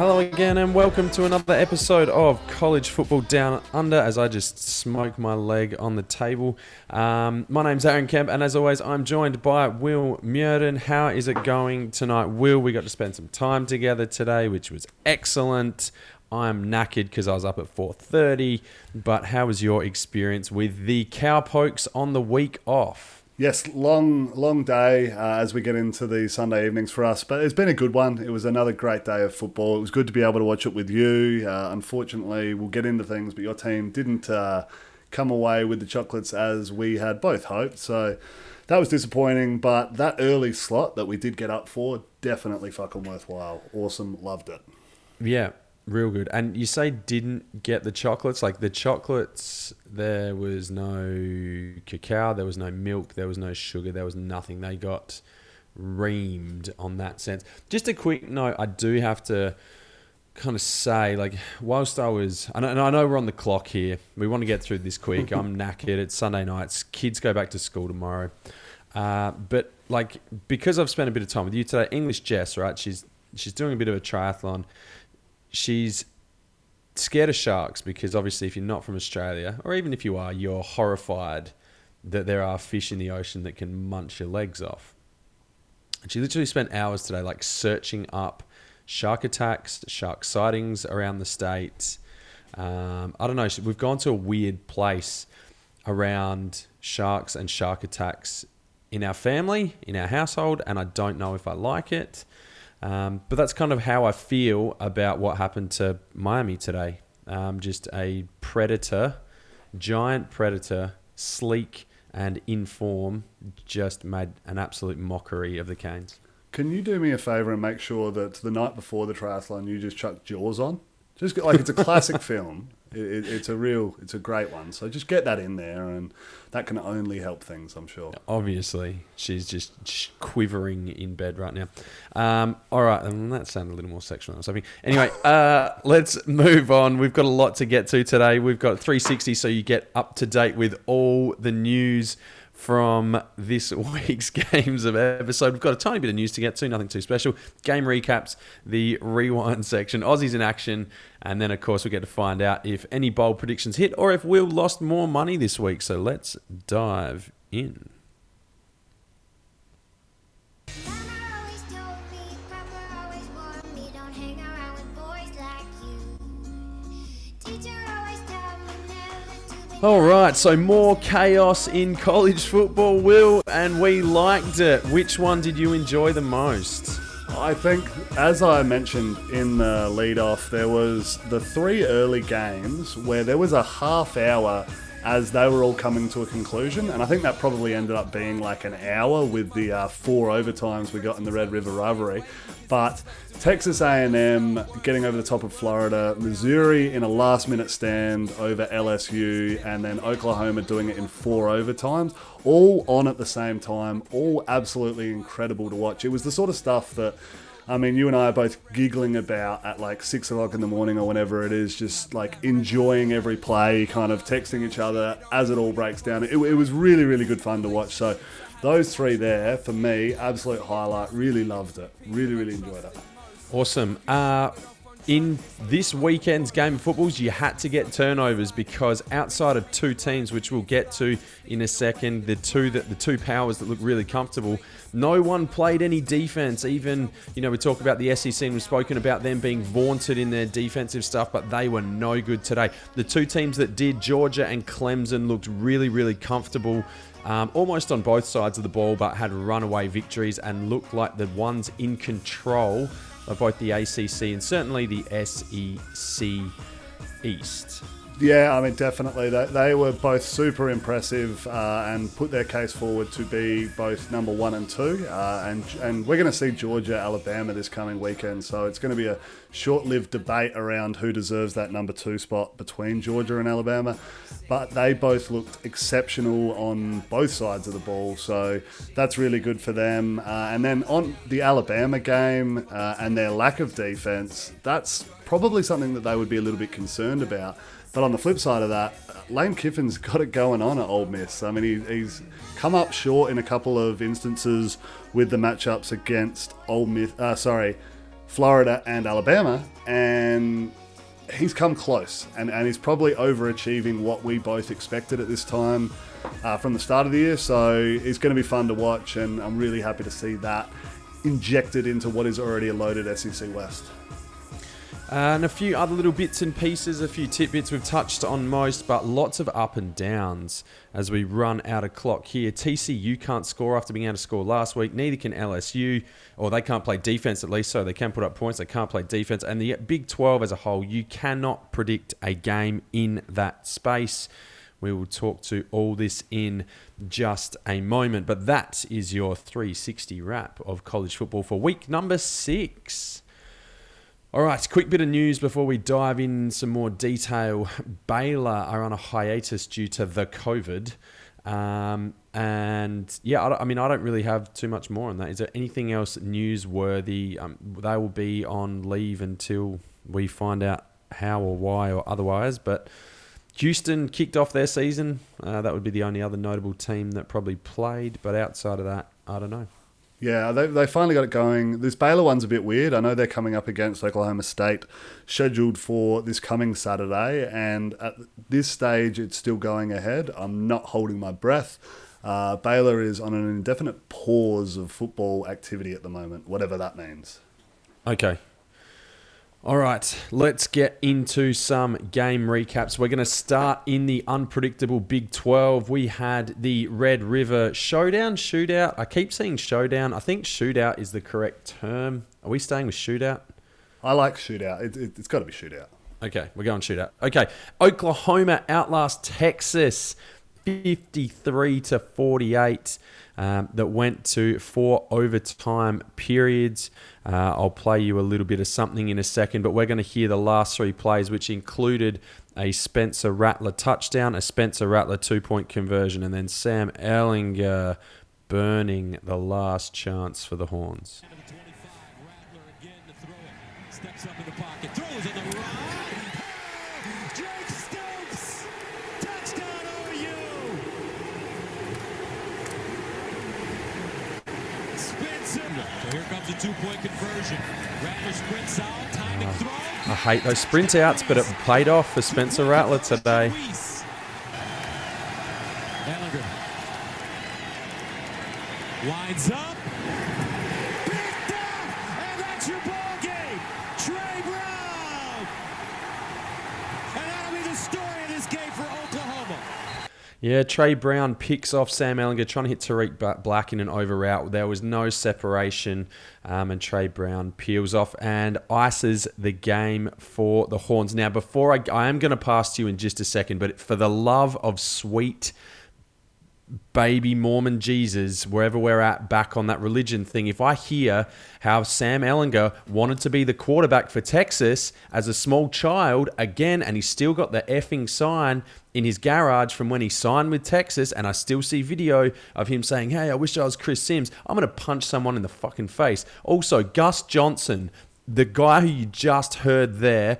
Hello again, and welcome to another episode of College Football Down Under. As I just smoke my leg on the table, um, my name's Aaron Kemp, and as always, I'm joined by Will Murden. How is it going tonight, Will? We got to spend some time together today, which was excellent. I'm knackered because I was up at 4:30. But how was your experience with the Cowpokes on the week off? Yes, long, long day uh, as we get into the Sunday evenings for us, but it's been a good one. It was another great day of football. It was good to be able to watch it with you. Uh, unfortunately, we'll get into things, but your team didn't uh, come away with the chocolates as we had both hoped. So that was disappointing, but that early slot that we did get up for definitely fucking worthwhile. Awesome, loved it. Yeah, real good. And you say didn't get the chocolates. Like the chocolates, there was no cacao, there was no milk, there was no sugar, there was nothing. They got reamed on that sense. Just a quick note, I do have to kind of say, like, whilst I was, and I know we're on the clock here, we want to get through this quick. I'm knackered. It's Sunday nights. Kids go back to school tomorrow. Uh, but like, because I've spent a bit of time with you today, English Jess, right? She's she's doing a bit of a triathlon she's scared of sharks because obviously if you're not from Australia or even if you are you're horrified that there are fish in the ocean that can munch your legs off. And she literally spent hours today like searching up shark attacks, shark sightings around the state. Um, I don't know. We've gone to a weird place around sharks and shark attacks in our family, in our household, and I don't know if I like it. Um, but that's kind of how I feel about what happened to Miami today. Um, just a predator, giant predator, sleek and in form, just made an absolute mockery of the Canes. Can you do me a favour and make sure that the night before the triathlon you just chuck Jaws on? Just like it's a classic film. It, it, it's a real, it's a great one. So just get that in there, and that can only help things, I'm sure. Obviously, she's just quivering in bed right now. Um, all right, and that sounded a little more sexual was hoping. Anyway, uh, let's move on. We've got a lot to get to today. We've got 360, so you get up to date with all the news from this week's games of episode. We've got a tiny bit of news to get to, nothing too special. Game recaps, the rewind section, Aussies in action, and then, of course, we get to find out if any bold predictions hit or if Will lost more money this week. So let's dive in. All right, so more chaos in college football, Will, and we liked it. Which one did you enjoy the most? I think, as I mentioned in the lead off, there was the three early games where there was a half hour as they were all coming to a conclusion, and I think that probably ended up being like an hour with the uh, four overtimes we got in the Red River rivalry. But Texas A&M getting over the top of Florida, Missouri in a last-minute stand over LSU, and then Oklahoma doing it in four overtimes, all on at the same time, all absolutely incredible to watch. It was the sort of stuff that. I mean, you and I are both giggling about at like six o'clock in the morning or whenever it is, just like enjoying every play, kind of texting each other as it all breaks down. It, it was really, really good fun to watch. So, those three there, for me, absolute highlight. Really loved it. Really, really enjoyed it. Awesome. Uh, in this weekend's game of footballs, you had to get turnovers because outside of two teams, which we'll get to in a second, the two that the two powers that look really comfortable, no one played any defense. Even you know we talk about the SEC and we've spoken about them being vaunted in their defensive stuff, but they were no good today. The two teams that did, Georgia and Clemson, looked really really comfortable. Um, almost on both sides of the ball, but had runaway victories and looked like the ones in control of both the ACC and certainly the SEC East. Yeah, I mean, definitely. They, they were both super impressive uh, and put their case forward to be both number one and two. Uh, and, and we're going to see Georgia, Alabama this coming weekend. So it's going to be a short lived debate around who deserves that number two spot between Georgia and Alabama. But they both looked exceptional on both sides of the ball. So that's really good for them. Uh, and then on the Alabama game uh, and their lack of defense, that's probably something that they would be a little bit concerned about. But on the flip side of that, Lane Kiffin's got it going on at Ole Miss. I mean, he, he's come up short in a couple of instances with the matchups against Ole Miss. Uh, sorry, Florida and Alabama, and he's come close, and, and he's probably overachieving what we both expected at this time uh, from the start of the year. So it's going to be fun to watch, and I'm really happy to see that injected into what is already a loaded SEC West. Uh, and a few other little bits and pieces, a few tidbits we've touched on most, but lots of up and downs as we run out of clock here. TCU can't score after being able to score last week. Neither can LSU, or they can't play defense at least, so they can put up points. They can't play defense. And the Big 12 as a whole, you cannot predict a game in that space. We will talk to all this in just a moment. But that is your 360 wrap of college football for week number six. All right, quick bit of news before we dive in some more detail. Baylor are on a hiatus due to the COVID. Um, and yeah, I, I, mean, I don't really have too much more on that. Is there anything else newsworthy? Um, they will be on leave until we find out how or why or otherwise. But Houston kicked off their season. Uh, that would be the only other notable team that probably played. But outside of that, I don't know. Yeah, they, they finally got it going. This Baylor one's a bit weird. I know they're coming up against Oklahoma State, scheduled for this coming Saturday, and at this stage, it's still going ahead. I'm not holding my breath. Uh, Baylor is on an indefinite pause of football activity at the moment, whatever that means. Okay, all right, let's get into some game recaps. We're going to start in the unpredictable Big 12. We had the Red River Showdown, Shootout. I keep saying Showdown. I think Shootout is the correct term. Are we staying with Shootout? I like Shootout. It, it, it's got to be Shootout. Okay, we're going Shootout. Okay, Oklahoma outlast Texas 53 to 48 um, that went to four overtime periods. Uh, I'll play you a little bit of something in a second, but we're going to hear the last three plays, which included a Spencer Rattler touchdown, a Spencer Rattler two point conversion, and then Sam Ehlinger burning the last chance for the Horns. Steps the pocket, throws in the two-point conversion. Rattler sprints out, timing oh, throw. I hate those sprint outs, but it played off for Spencer Rattler today. Winds up. Yeah, Tre Brown picks off Sam Ehlinger, trying to hit Tarik Black in an over route. There was no separation, um, and Tre Brown peels off and ices the game for the Horns. Now, before I, I am going to pass to you in just a second, but for the love of sweet baby Mormon Jesus, wherever we're at, back on that religion thing, if I hear how Sam Ehlinger wanted to be the quarterback for Texas as a small child again, and he's still got the effing sign in his garage from when he signed with Texas, and I still see video of him saying, Hey, I wish I was Chris Simms, I'm going to punch someone in the fucking face. Also, Gus Johnson, the guy who you just heard there,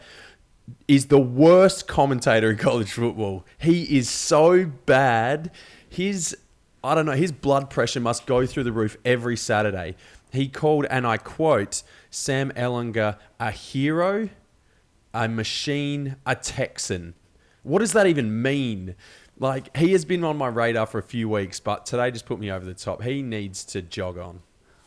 is the worst commentator in college football. He is so bad his I don't know, his blood pressure must go through the roof every Saturday. He called, and I quote, Sam Ehlinger a hero, a machine, a Texan. What does that even mean? Like, he has been on my radar for a few weeks, but today just put me over the top. He needs to jog on.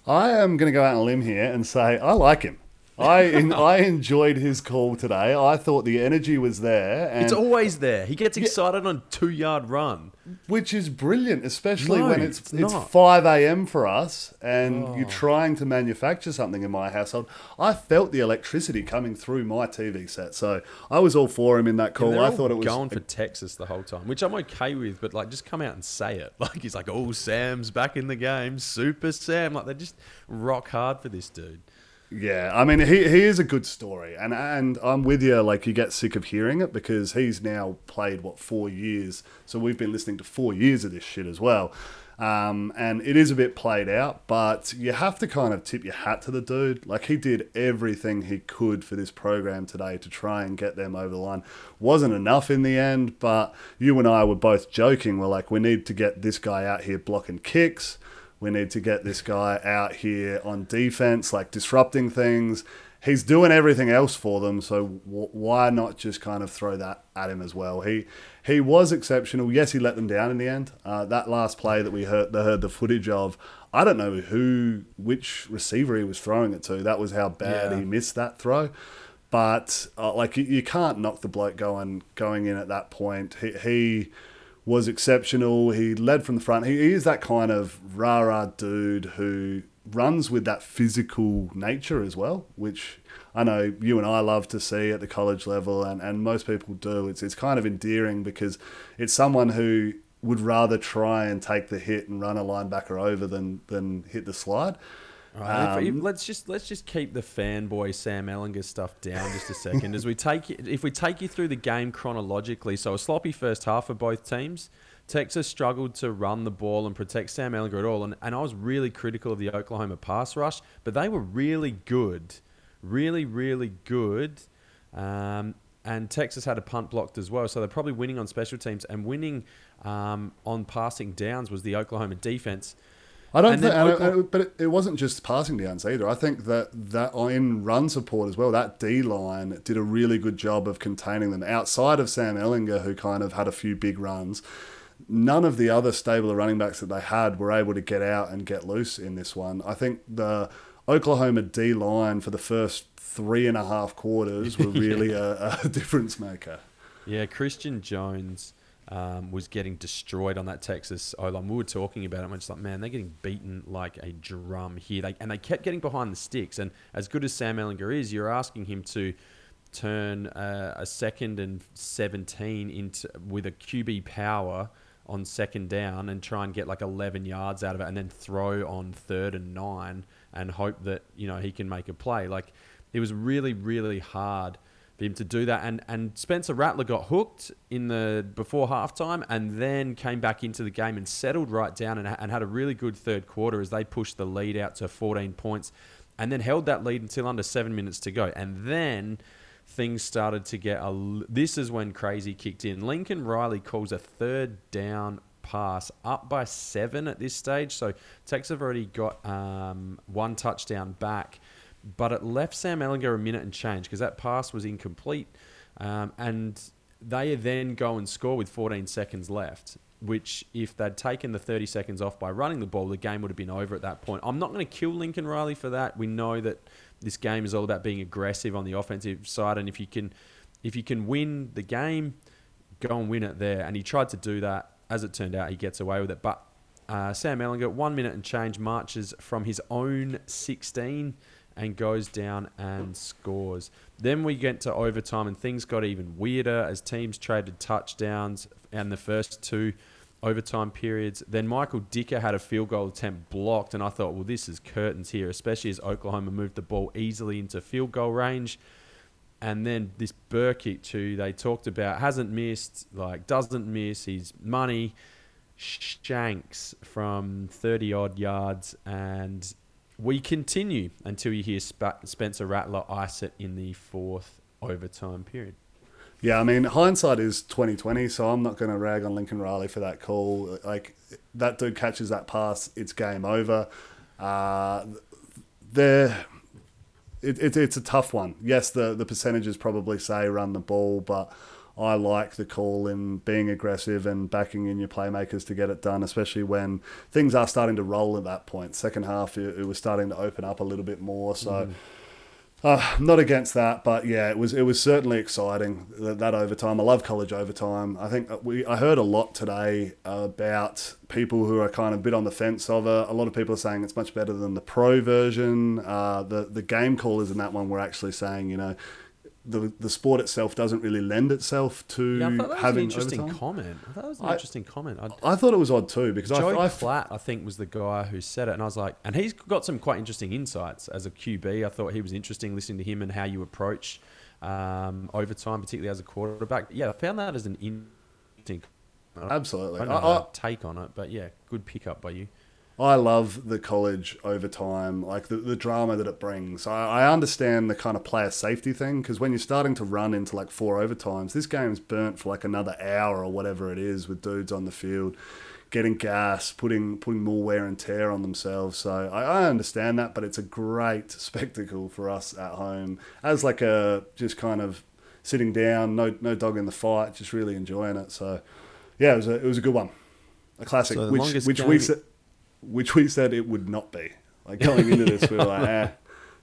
I am going to go out on a limb here and say I like him. I I enjoyed his call today. I thought the energy was there. it's always there. He gets excited yeah, on two yard run, which is brilliant, especially no, when it's it's, it's five a.m. for us, and oh. you're trying to manufacture something in my household. I felt the electricity coming through my TV set, so I was all for him in that call. I thought it was going for Texas the whole time, which I'm okay with, but like just come out and say it. Like he's like, "Oh, Sam's back in the game, Super Sam." Like they just rock hard for this dude. Yeah, I mean, he, he is a good story, and and I'm with you. Like, you get sick of hearing it because he's now played what four years, so we've been listening to four years of this shit as well. Um, and it is a bit played out, but you have to kind of tip your hat to the dude. Like he did everything he could for this program today to try and get them over the line. Wasn't enough in the end, but you and I were both joking. We're like, we need to get this guy out here blocking kicks. We need to get this guy out here on defense, like disrupting things. he's doing everything else for them. So w- why not just kind of throw that at him as well? He he was exceptional. Yes, he let them down in the end. Uh, that last play that we heard, heard the footage of, I don't know who, which receiver he was throwing it to. That was how bad Yeah. he missed that throw. But uh, like you, you can't knock the bloke going going in at that point. He, he was exceptional. He led from the front. He, is that kind of rah rah dude who runs with that physical nature as well, which I know you and I love to see at the college level, and, and most people do. It's it's kind of endearing because it's someone who would rather try and take the hit and run a linebacker over than than hit the slide. Right, Um, let's just let's just keep the fanboy Sam Ehlinger stuff down just a second as we take if we take you through the game chronologically. So a sloppy first half for both teams. Texas struggled to run the ball and protect Sam Ehlinger at all, and, and I was really critical of the Oklahoma pass rush, but they were really good, really really good. Um, and Texas had a punt blocked as well, so they're probably winning on special teams and winning um, on passing downs was the Oklahoma defense. I don't think, then and Oklahoma- but it, it wasn't just passing downs either. I think that that in run support as well, that D line did a really good job of containing them. Outside of Sam Ehlinger, who kind of had a few big runs, none of the other stable of running backs that they had were able to get out and get loose in this one. I think the Oklahoma D line for the first three and a half quarters were really a, a difference maker. Yeah, Christian Jones um, was getting destroyed on that Texas O line. We were talking about it. We're just like, man, they're getting beaten like a drum here. They, and they kept getting behind the sticks. And as good as Sam Ehlinger is, you're asking him to turn uh, a second and 17 into with a QB power on second down and try and get like 11 yards out of it and then throw on third and nine and hope that you know he can make a play like it was really really hard him to do that and and Spencer Rattler got hooked in the before halftime and then came back into the game and settled right down and, and had a really good third quarter as they pushed the lead out to 14 points and then held that lead until under 7 minutes to go and then things started to get a. This is when crazy kicked in. Lincoln Riley calls a third down pass up by seven at this stage. So Texas have already got um, one touchdown back, but it left Sam Ehlinger a minute and change because that pass was incomplete. Um, and they then go and score with 14 seconds left. Which, if they'd taken the 30 seconds off by running the ball, the game would have been over at that point. I'm not going to kill Lincoln Riley for that. We know that this game is all about being aggressive on the offensive side, and if you can, if you can win the game, go and win it there. And he tried to do that. As it turned out, he gets away with it. But uh, Sam Ehlinger, one minute and change, marches from his own 16 and goes down and scores. Then we get to overtime, and things got even weirder as teams traded touchdowns and the first two overtime periods. Then Michael Dicker had a field goal attempt blocked, and I thought, well, this is curtains here, especially as Oklahoma moved the ball easily into field goal range. And then this Brkic, who they talked about, hasn't missed, like doesn't miss. His money shanks from 30 odd yards. And we continue until you hear Sp- Spencer Rattler ice it in the fourth overtime period. Yeah, I mean, hindsight is twenty twenty, so I'm not going to rag on Lincoln Riley for that call. Like that dude catches that pass, it's game over. Uh, there, it, it, it's a tough one. Yes, the the percentages probably say run the ball, but I like the call in being aggressive and backing in your playmakers to get it done, especially when things are starting to roll at that point. Second half, it, it was starting to open up a little bit more, so. Uh, not against that, but yeah, it was it was certainly exciting that, that overtime. I love college overtime. I think we I heard a lot today about people who are kind of a bit on the fence of it. A lot of people are saying it's much better than the pro version. Uh, the the game callers in that one were actually saying, you know, the the sport itself doesn't really lend itself to Yeah, I thought that was an having interesting overtime. comment. I thought that was an I- interesting comment. I, I thought it was odd too because Joe I, I Klatt, I think, was the guy who said it, and I was like, and he's got some quite interesting insights as a QB. I thought he was interesting listening to him and how you approach um, overtime, particularly as a quarterback. Yeah, I found that as an interesting. Absolutely. I, I, take on it, but yeah, good pickup by you. I love the college overtime, like the, the drama that it brings. I, I understand the kind of player safety thing because when you're starting to run into like four overtimes, this game's burnt for like another hour or whatever it is with dudes on the field getting gas, putting putting more wear and tear on themselves. So I, I understand that, but it's a great spectacle for us at home as like a just kind of sitting down, no no dog in the fight, just really enjoying it. So yeah, it was a, it was a good one, a classic, So which which game- we which we said it would not be. Like going into this, we were like, eh.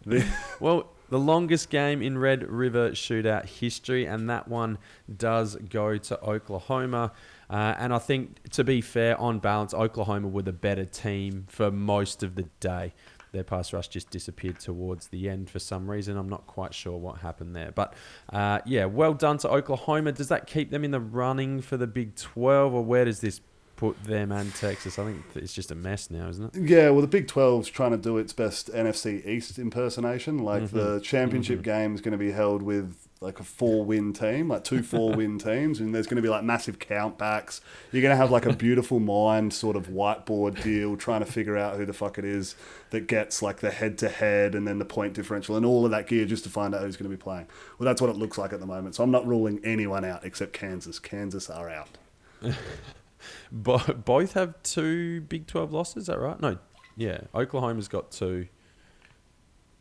The, Well, the longest game in Red River shootout history, and that one does go to Oklahoma. Uh, and I think, to be fair, on balance, Oklahoma were the better team for most of the day. Their pass rush just disappeared towards the end for some reason. I'm not quite sure what happened there. But uh, yeah, well done to Oklahoma. Does that keep them in the running for the Big 12, or where does this put them and Texas? I think it's just a mess now, isn't it? Yeah, well, the Big 12's trying to do its best NFC East impersonation. Like Mm-hmm. the championship game is going to be held with like a four win team, like two four win teams, and there's going to be like massive countbacks. You're going to have like a beautiful mind sort of whiteboard deal trying to figure out who the fuck it is that gets like the head to head and then the point differential and all of that gear just to find out who's going to be playing. Well, that's what it looks like at the moment. So I'm not ruling anyone out except Kansas. Kansas are out. Bo- both have two Big 12 losses, is that right? No, yeah. Oklahoma's got two.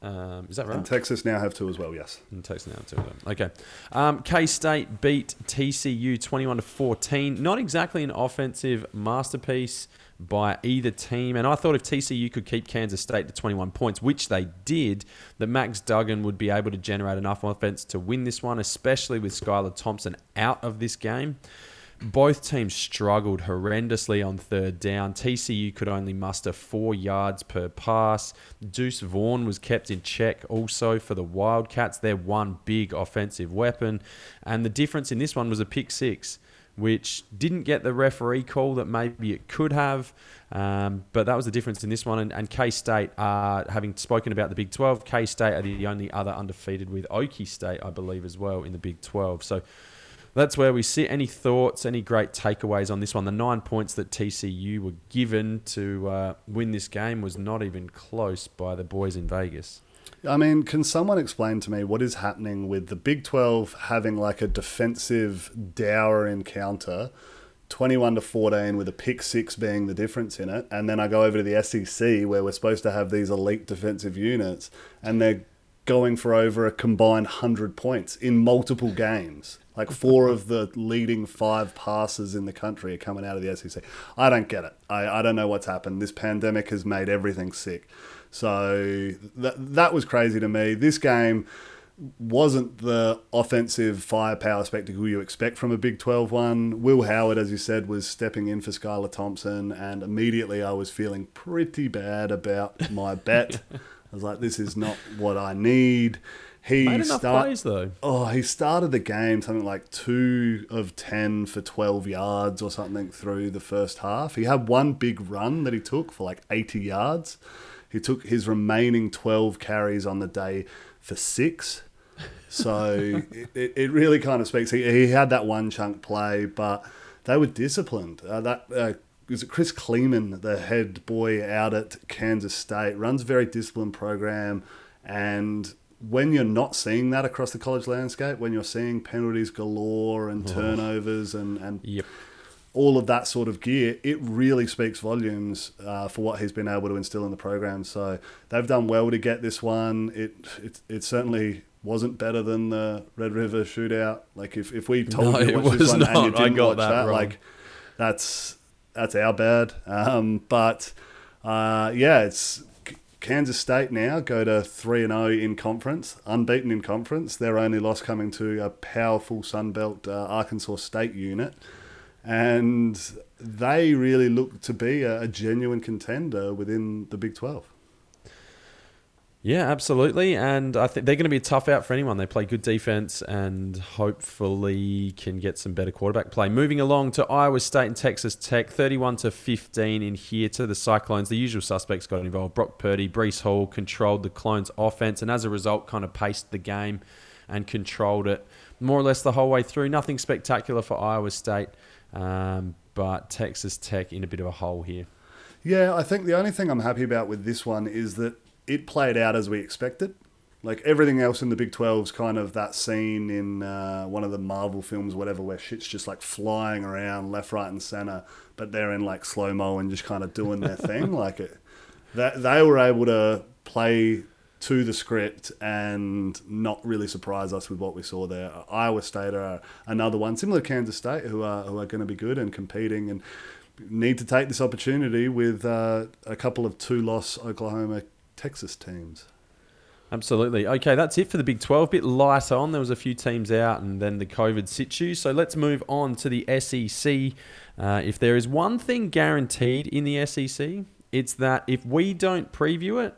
Um, is that right? And Texas now have two as well, yes. And Texas now have two of them. Okay. Um, K State beat TCU 21 to 14. Not exactly an offensive masterpiece by either team. And I thought if TCU could keep Kansas State to 21 points, which they did, that Max Duggan would be able to generate enough offense to win this one, especially with Skylar Thompson out of this game. Both teams struggled horrendously on third down. TCU could only muster four yards per pass. Deuce Vaughn was kept in check also for the Wildcats, their one big offensive weapon. And the difference in this one was a pick six, which didn't get the referee call that maybe it could have. Um, but that was the difference in this one. And, and K State, uh, having spoken about the Big 12, K State are the only other undefeated with Okie State, I believe, as well in the Big 12. So that's where we sit. Any thoughts, any great takeaways on this one? The nine points that TCU were given to uh, win this game was not even close by the boys in Vegas. I mean, can someone explain to me what is happening with the Big 12 having like a defensive dour encounter, 21 to 14, with a pick six being the difference in it? And then I go over to the SEC where we're supposed to have these elite defensive units, and they're going for over a combined 100 points in multiple games. Like four of the leading five passes in the country are coming out of the SEC. I don't get it. I, I don't know what's happened. This pandemic has made everything sick. So that, that was crazy to me. This game wasn't the offensive firepower spectacle you expect from a Big 12 one. Will Howard, as you said, was stepping in for Skylar Thompson, and immediately I was feeling pretty bad about my bet. I was like, this is not what I need. He Made enough start- plays though. Oh, he started the game something like two of 10 for 12 yards or something through the first half. He had one big run that he took for like 80 yards. He took his remaining 12 carries on the day for six. So it, it, it really kind of speaks. He, he had that one chunk play, but they were disciplined. Uh, that uh, was it Chris Klieman, the head boy out at Kansas State, runs a very disciplined program. And when you're not seeing that across the college landscape, when you're seeing penalties galore and turnovers and, and Yep. all of that sort of gear, it really speaks volumes uh, for what he's been able to instill in the program. So they've done well to get this one. It it, it certainly wasn't better than the Red River shootout. Like if, if we told No, you it to watch this was one and you not. I didn't got watch that that, like that's that's our bad. Um, but uh, yeah, it's Kansas State now go to three and zero in conference, unbeaten in conference. Their only loss coming to a powerful Sunbelt uh, Arkansas State unit, and they really look to be a, a genuine contender within the Big Twelve. Yeah, absolutely. And I think they're going to be a tough out for anyone. They play good defense and hopefully can get some better quarterback play. Moving along to Iowa State and Texas Tech, 31 to 15 in here to the Cyclones. The usual suspects got involved. Brock Purdy, Breece Hall controlled the Clones' offense and as a result kind of paced the game and controlled it more or less the whole way through. Nothing spectacular for Iowa State, um, but Texas Tech in a bit of a hole here. Yeah, I think the only thing I'm happy about with this one is that it played out as we expected. Like everything else in the Big 12's kind of that scene in uh, one of the Marvel films, whatever, where shit's just like flying around left, right, and center, but they're in like slow mo and just kind of doing their thing. Like it, that they were able to play to the script and not really surprise us with what we saw there. Iowa State are another one, similar to Kansas State, who are who are going to be good and competing and need to take this opportunity with uh, a couple of two-loss Oklahoma Texas teams. Absolutely. Okay, that's it for the Big 12. Bit lighter on. There was a few teams out and then the COVID situ. So let's move on to the SEC. Uh, if there is one thing guaranteed in the SEC, it's that if we don't preview it,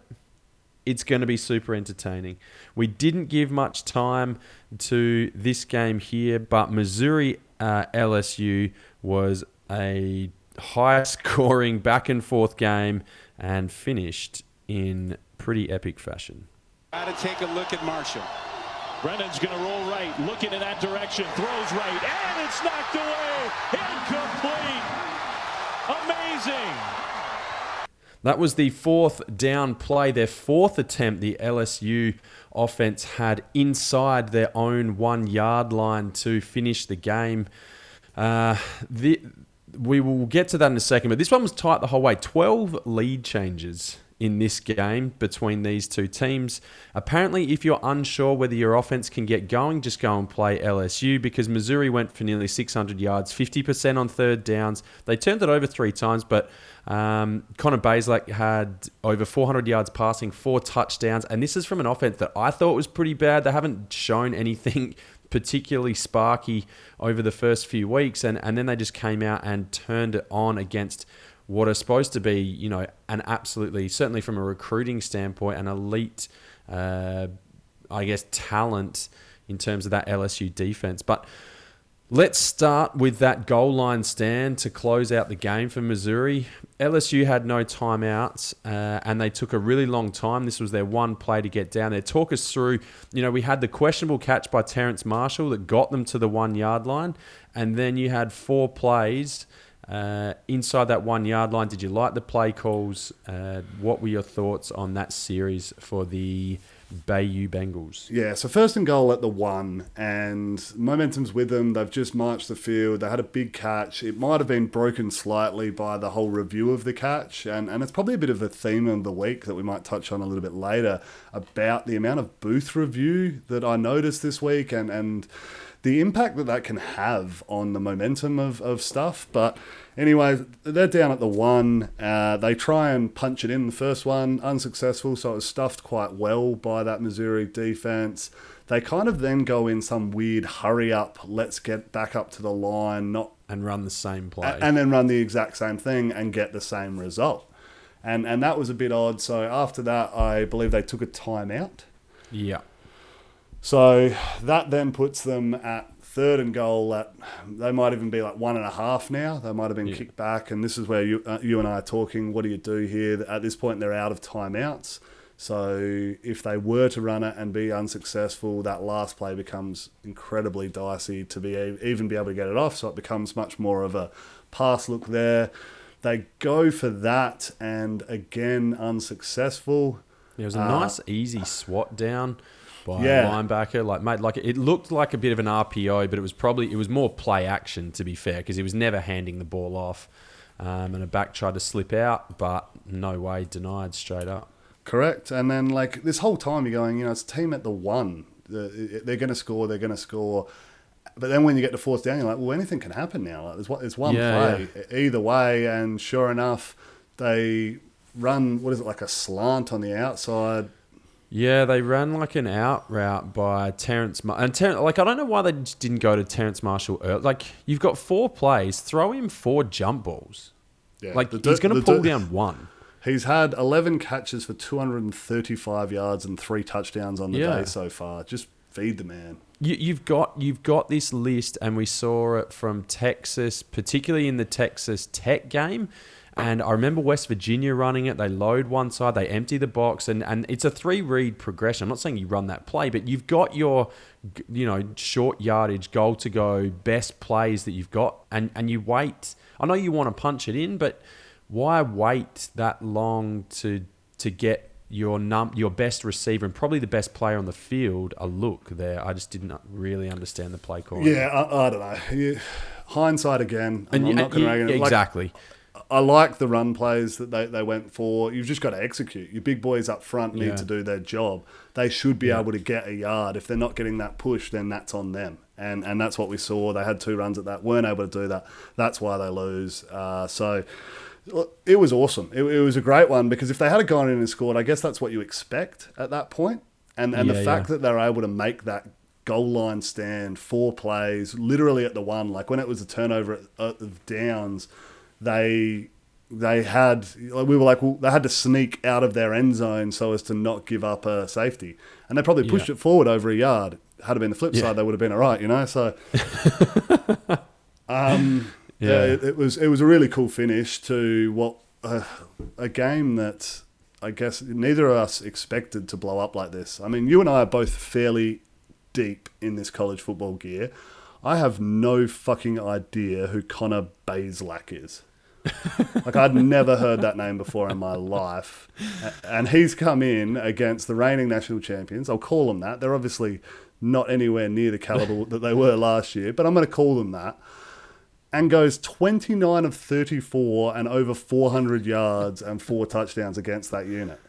it's going to be super entertaining. We didn't give much time to this game here, but Missouri uh, LSU was a high scoring back and forth game and finished in pretty epic fashion. Got to take a look at Marshall. Brennan's going to roll right, looking in that direction, throws right, and it's knocked away. Incomplete. Amazing. That was the fourth down play, their fourth attempt the LSU offense had inside their own one yard line to finish the game. Uh, the, we will get to that in a second, but this one was tight the whole way 12 lead changes in this game between these two teams. Apparently, if you're unsure whether your offense can get going, just go and play LSU because Missouri went for nearly 600 yards, 50% on third downs. They turned it over three times, but um, Connor Bazelak had over 400 yards passing, four touchdowns, and this is from an offense that I thought was pretty bad. They haven't shown anything particularly sparky over the first few weeks, and, and then they just came out and turned it on against what are supposed to be, you know, an absolutely, certainly from a recruiting standpoint, an elite, uh, I guess, talent in terms of that LSU defense. But let's start with that goal line stand to close out the game for Missouri. LSU had no timeouts uh, and they took a really long time. This was their one play to get down there. Talk us through, you know, we had the questionable catch by Terrace Marshall that got them to the one yard line, and then you had four plays uh, inside that one yard line, did you like the play calls? Uh, what were your thoughts on that series for the Bayou Bengals? Yeah, so first and goal at the one, and momentum's with them. They've just marched the field. They had a big catch. It might have been broken slightly by the whole review of the catch, and, and it's probably a bit of a theme of the week that we might touch on a little bit later about the amount of booth review that I noticed this week and, and the impact that that can have on the momentum of, of stuff. But anyway, they're down at the one. Uh, they try and punch it in the first one, unsuccessful. So it was stuffed quite well by that Missouri defense. They kind of then go in some weird hurry up, let's get back up to the line, not and run the same play, and then run the exact same thing and get the same result. And and that was a bit odd. So after that, I believe they took a timeout. Yeah. So that then puts them at third and goal. At they might even be like one and a half now. They might have been yeah. kicked back, and this is where you uh, you and I are talking. What do you do here? At this point, they're out of timeouts. So if they were to run it and be unsuccessful, that last play becomes incredibly dicey to be even be able to get it off. So it becomes much more of a pass look there. They go for that and again unsuccessful. It was a uh, nice easy swat down by yeah. a linebacker. Like mate, like it looked like a bit of an RPO, but it was probably it was more play action to be fair because he was never handing the ball off. Um, and a back tried to slip out, but no way denied straight up. Correct. And then like this whole time you're going, you know, it's a team at the one. They're going to score. They're going to score. But then when you get to fourth down, you're like, well, anything can happen now. Like, there's one, there's one yeah, play yeah. either way, and sure enough, they run what is it like a slant on the outside yeah, they ran like an out route by Terrence Mar- and Ter- like I don't know why they just didn't go to Terrace Marshall. Early. Like you've got four plays, throw him four jump balls. Yeah, like he's going to pull down one. He's had 11 catches for 235 yards and three touchdowns on the yeah. day so far. Just feed the man. You, have got you've got this list, and we saw it from Texas, particularly in the Texas Tech game. And I remember West Virginia running it. They load one side, they empty the box, and, and it's a three read progression. I'm not saying you run that play, but you've got your, you know, short yardage, goal to go, best plays that you've got, and, and you wait. I know you want to punch it in, but why wait that long to to get your num your best receiver and probably the best player on the field a look there. I just didn't really understand the play call. Yeah, I, I don't know. Hindsight again. I'm, and, I'm not going to yeah, exactly. I like the run plays that they, they went for. You've just got to execute. Your big boys up front need Yeah. to do their job. They should be able to get a yard. If they're not getting that push, then that's on them. And and that's what we saw. They had two runs at that, weren't able to do that. That's why they lose. Uh, so it was awesome. It, it was a great one because if they had gone in and scored, I guess that's what you expect at that point. And and the fact yeah. that they're able to make that goal line stand, four plays, literally at the one, like when it was a turnover of downs, they they had like, we were like well, they had to sneak out of their end zone so as to not give up a safety, and they probably pushed Yeah. it forward over a yard. Had it been the flip Yeah. side, they would have been all right, you know. So. Um, yeah, Yeah. it, it was it was a really cool finish to what uh, a game that I guess neither of us expected to blow up like this. I mean, you and I are both fairly deep in this college football gear. I have no fucking idea who Connor Bazelak is. Like I'd never heard that name before in my life, and he's come in against the reigning national champions. I'll call them that. They're obviously not anywhere near the caliber that they were last year, but I'm going to call them that. And goes 29 of 34 and over 400 yards and four touchdowns against that unit.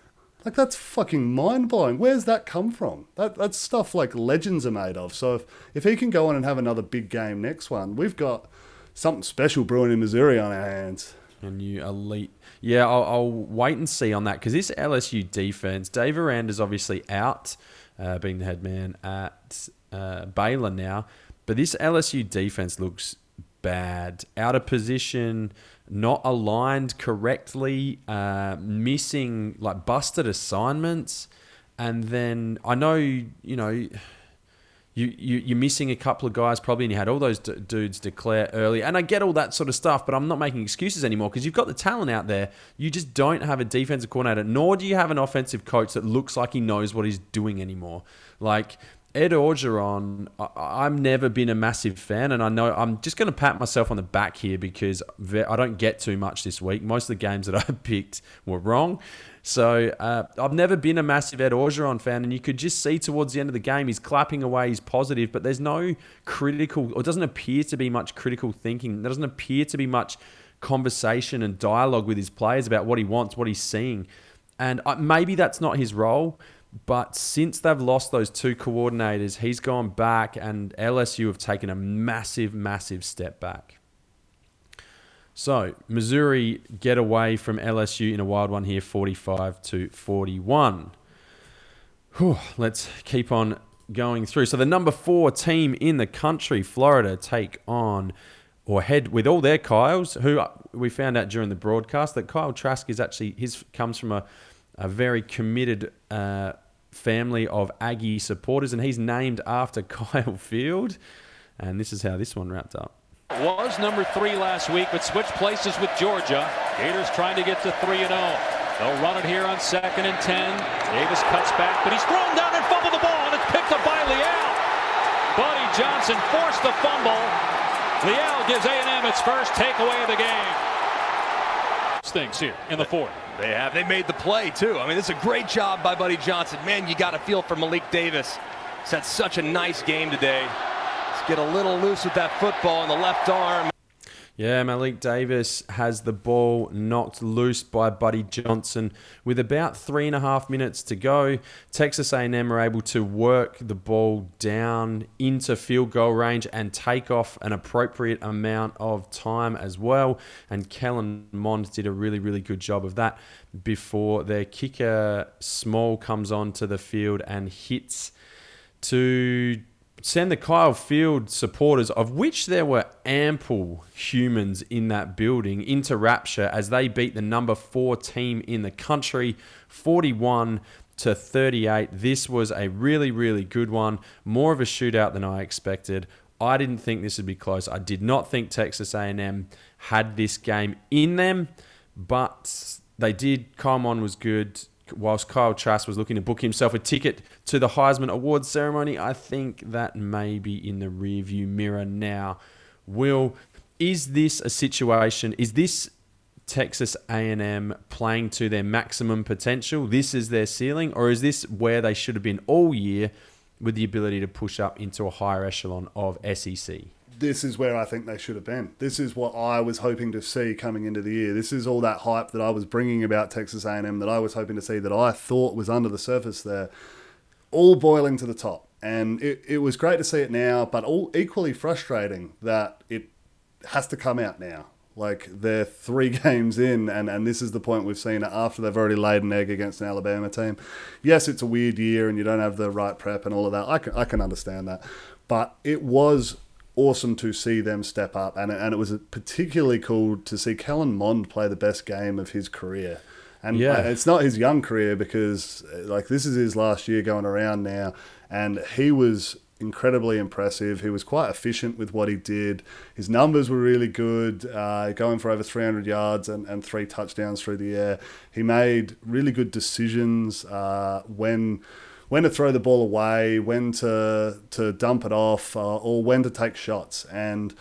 Like that's fucking mind blowing. Where's that come from? That that's stuff like legends are made of. So if if he can go on and have another big game next one, we've got something special brewing in Missouri on our hands. A new elite. Yeah, I'll, I'll wait and see on that because this LSU defense, Dave Aranda's obviously out, uh, being the head man at uh, Baylor now. But this LSU defense looks bad, out of position, not aligned correctly, uh, missing like busted assignments. And then I know, you know, you, you you're missing a couple of guys probably, and you had all those d- dudes declare early. And I get all that sort of stuff, but I'm not making excuses anymore because you've got the talent out there. You just don't have a defensive coordinator, nor do you have an offensive coach that looks like he knows what he's doing anymore. Like Ed Orgeron, I- I've never been a massive fan, and I know I'm just going to pat myself on the back here because I don't get too much this week. Most of the games that I picked were wrong. So uh, I've never been a massive Ed Orgeron fan, and you could just see towards the end of the game he's clapping away, he's positive, but there's no critical, or doesn't appear to be much critical thinking. There doesn't appear to be much conversation and dialogue with his players about what he wants, what he's seeing. And uh, maybe that's not his role, but since they've lost those two coordinators, he's gone back, and LSU have taken a massive, massive step back. So Missouri get away from LSU in a wild one here, 45 to 41. Whew, let's keep on going through. So the number four team in the country, Florida, take on or head with all their Kyles, who we found out during the broadcast that Kyle Trask is actually his comes from a, a very committed uh, family of Aggie supporters, and he's named after Kyle Field. And this is how this one wrapped up. Was number three last week, but switched places with Georgia. Gators trying to get to 3 and 0. They'll run it here on second and 10. Davis cuts back, but he's thrown down and fumbled the ball, and it's picked up by Leal. Buddy Johnson forced the fumble. Leal gives A&M its first takeaway of the game. Things here in the fourth. They have. They made the play, too. I mean, it's a great job by Buddy Johnson. Man, you got to feel for Malik Davis. He's had such a nice game today. Get a little loose with that football in the left arm. Yeah, Malik Davis has the ball knocked loose by Buddy Johnson with about three and a half minutes to go. Texas A&M are able to work the ball down into field goal range and take off an appropriate amount of time as well. And Kellen Mond did a really, really good job of that before their kicker Small comes onto the field and hits to send the Kyle Field supporters, of which there were ample humans in that building, into rapture as they beat the number four team in the country, 41 to 38. This was a really, really good one. More of a shootout than I expected. I didn't think this would be close. I did not think Texas A&M had this game in them, but they did. Carmon was good whilst Kyle Trask was looking to book himself a ticket to the Heisman Awards ceremony, I think that may be in the rearview mirror now. Will, is this a situation? Is this Texas A&M playing to their maximum potential? This is their ceiling, or is this where they should have been all year with the ability to push up into a higher echelon of SEC? This is where I think they should have been. This is what I was hoping to see coming into the year. This is all that hype that I was bringing about Texas A&M that I was hoping to see that I thought was under the surface there, all boiling to the top. And it, it was great to see it now, but all equally frustrating that it has to come out now. Like they're three games in, and, and this is the point we've seen after they've already laid an egg against an Alabama team. Yes, it's a weird year, and you don't have the right prep and all of that. I can I can understand that, but it was awesome to see them step up, and and it was particularly cool to see Kellen Mond play the best game of his career. And Yeah. uh, it's not his young career because uh, like this is his last year going around now, and he was incredibly impressive. He was quite efficient with what he did. His numbers were really good, uh, going for over 300 yards and, and three touchdowns through the air. He made really good decisions uh, when when to throw the ball away, when to to dump it off, uh, or when to take shots. And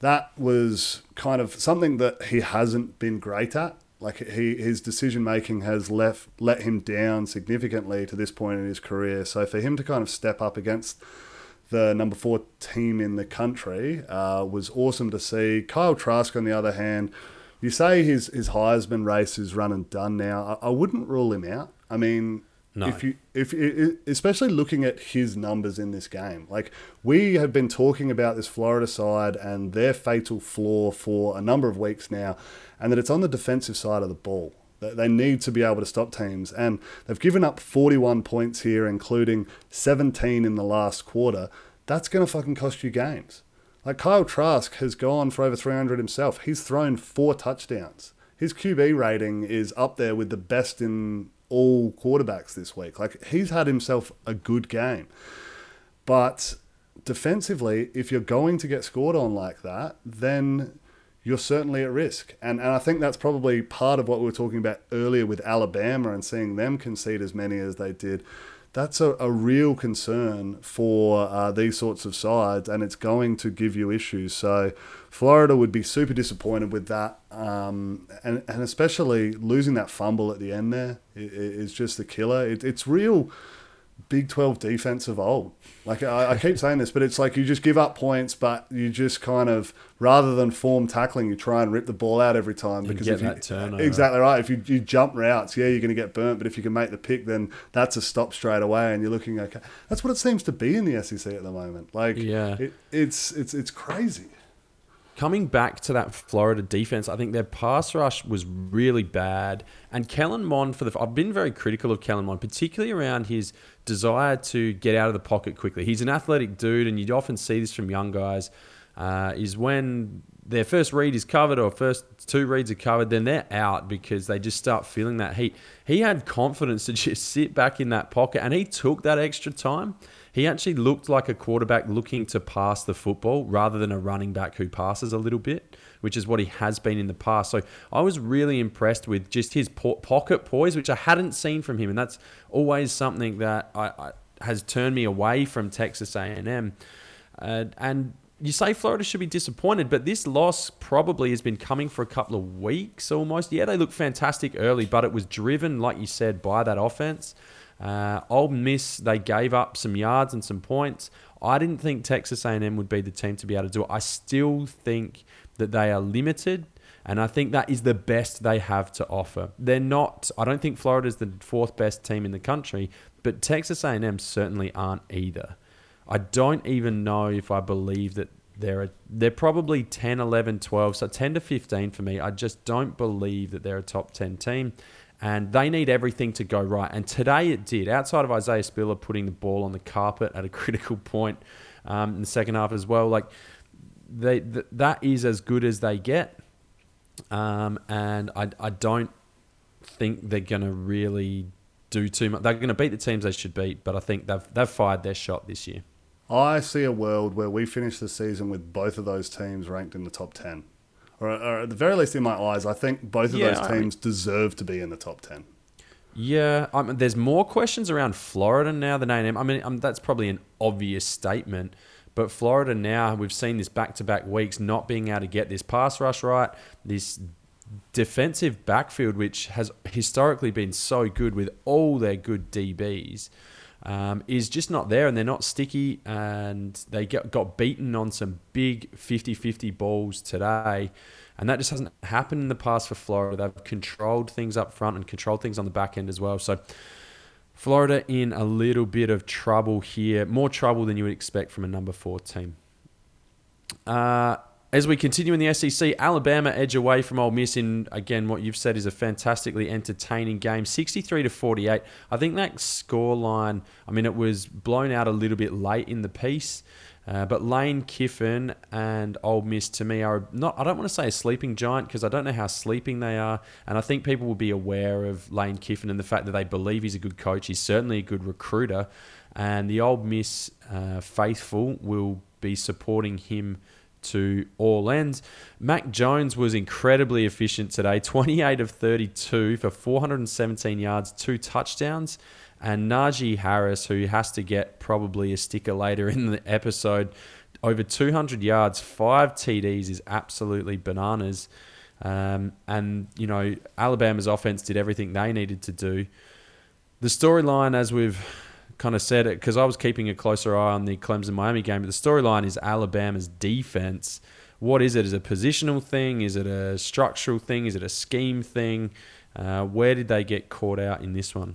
that was kind of something that he hasn't been great at. Like he, his decision making has left let him down significantly to this point in his career. So for him to kind of step up against the number four team in the country uh, was awesome to see. Kyle Trask, on the other hand, you say his his Heisman race is run and done now. I, I wouldn't rule him out. I mean, No. if you if especially looking at his numbers in this game, like we have been talking about this Florida side and their fatal flaw for a number of weeks now, and that it's on the defensive side of the ball. They they need to be able to stop teams, and they've given up 41 points here, including 17 in the last quarter. That's going to fucking cost you games. Like Kyle Trask has gone for over 300 himself. He's thrown four touchdowns. His QB rating is up there with the best in all quarterbacks this week. Like he's had himself a good game. But defensively, if you're going to get scored on like that, then you're certainly at risk. And, and I think that's probably part of what we were talking about earlier with Alabama and seeing them concede as many as they did. That's a, a real concern for uh, these sorts of sides, and it's going to give you issues. So, Florida would be super disappointed with that, um, and and especially losing that fumble at the end there is just the killer. It, it's real Big 12 defense of old. Like I, I keep saying this, but it's like you just give up points, but you just kind of rather than form tackling, you try and rip the ball out every time because get if you, turnover. exactly right. If you, you jump routes, yeah, you're going to get burnt, but if you can make the pick, then that's a stop straight away, and you're looking okay. That's what it seems to be in the SEC at the moment. Like Yeah. it, it's it's it's crazy. coming back to that Florida defense, I think their pass rush was really bad. And Kellen Mond, for the I've been very critical of Kellen Mond, particularly around his desire to get out of the pocket quickly. He's an athletic dude, and you often see this from young guys. Uh, is when their first read is covered or first two reads are covered, then they're out because they just start feeling that heat. He had confidence to just sit back in that pocket, and he took that extra time. He actually looked like a quarterback looking to pass the football rather than a running back who passes a little bit, which is what he has been in the past. So I was really impressed with just his po- pocket poise, which I hadn't seen from him, and that's always something that I, I has turned me away from Texas A&M. Uh, and you say Florida should be disappointed, but this loss probably has been coming for a couple of weeks almost. Yeah, they looked fantastic early, but it was driven, like you said, by that offense. Uh, Ole Miss, they gave up some yards and some points. I didn't think Texas A&M would be the team to be able to do it. I still think that they are limited, and I think that is the best they have to offer. They're not. I don't think Florida is the fourth best team in the country, but Texas A&M certainly aren't either. I don't even know if I believe that they're a, they're probably 10, 11, 12, so 10 to 15 for me. I just don't believe that they're a top 10 team. And they need everything to go right. And today it did. Outside of Isaiah Spiller putting the ball on the carpet at a critical point um, in the second half as well, like they th- that is as good as they get. Um, and I, I don't think they're going to really do too much. They're going to beat the teams they should beat, but I think they've they've fired their shot this year. I see a world where we finish the season with both of those teams ranked in the top 10. Or, or at the very least, in my eyes, I think both of Yeah, those I teams deserve to be in the top 10. Yeah, I mean, there's more questions around Florida now than A&M. I mean, um, that's probably an obvious statement, but Florida now, we've seen this back-to-back weeks not being able to get this pass rush right, this defensive backfield, which has historically been so good with all their good DBs, um, is just not there and they're not sticky. And they get, got beaten on some big 50 50 balls today. And that just hasn't happened in the past for Florida. They've controlled things up front and controlled things on the back end as well. So, Florida in a little bit of trouble here, more trouble than you would expect from a number four team. Uh, as we continue in the SEC, Alabama edge away from Ole Miss in again what you've said is a fantastically entertaining game, 63 to 48. I think that score line, I mean, it was blown out a little bit late in the piece. Uh, but Lane Kiffin and Ole Miss to me are not, I don't want to say a sleeping giant because I don't know how sleeping they are. And I think people will be aware of Lane Kiffin and the fact that they believe he's a good coach. He's certainly a good recruiter. And the Ole Miss uh, faithful will be supporting him to all ends. Mac Jones was incredibly efficient today 28 of 32 for 417 yards, two touchdowns. And Najee Harris, who has to get probably a sticker later in the episode, over 200 yards, five TDs is absolutely bananas. Um, and, you know, Alabama's offense did everything they needed to do. The storyline, as we've kind of said it, because I was keeping a closer eye on the Clemson Miami game, but the storyline is Alabama's defense. What is it? Is it a positional thing? Is it a structural thing? Is it a scheme thing? Uh, where did they get caught out in this one?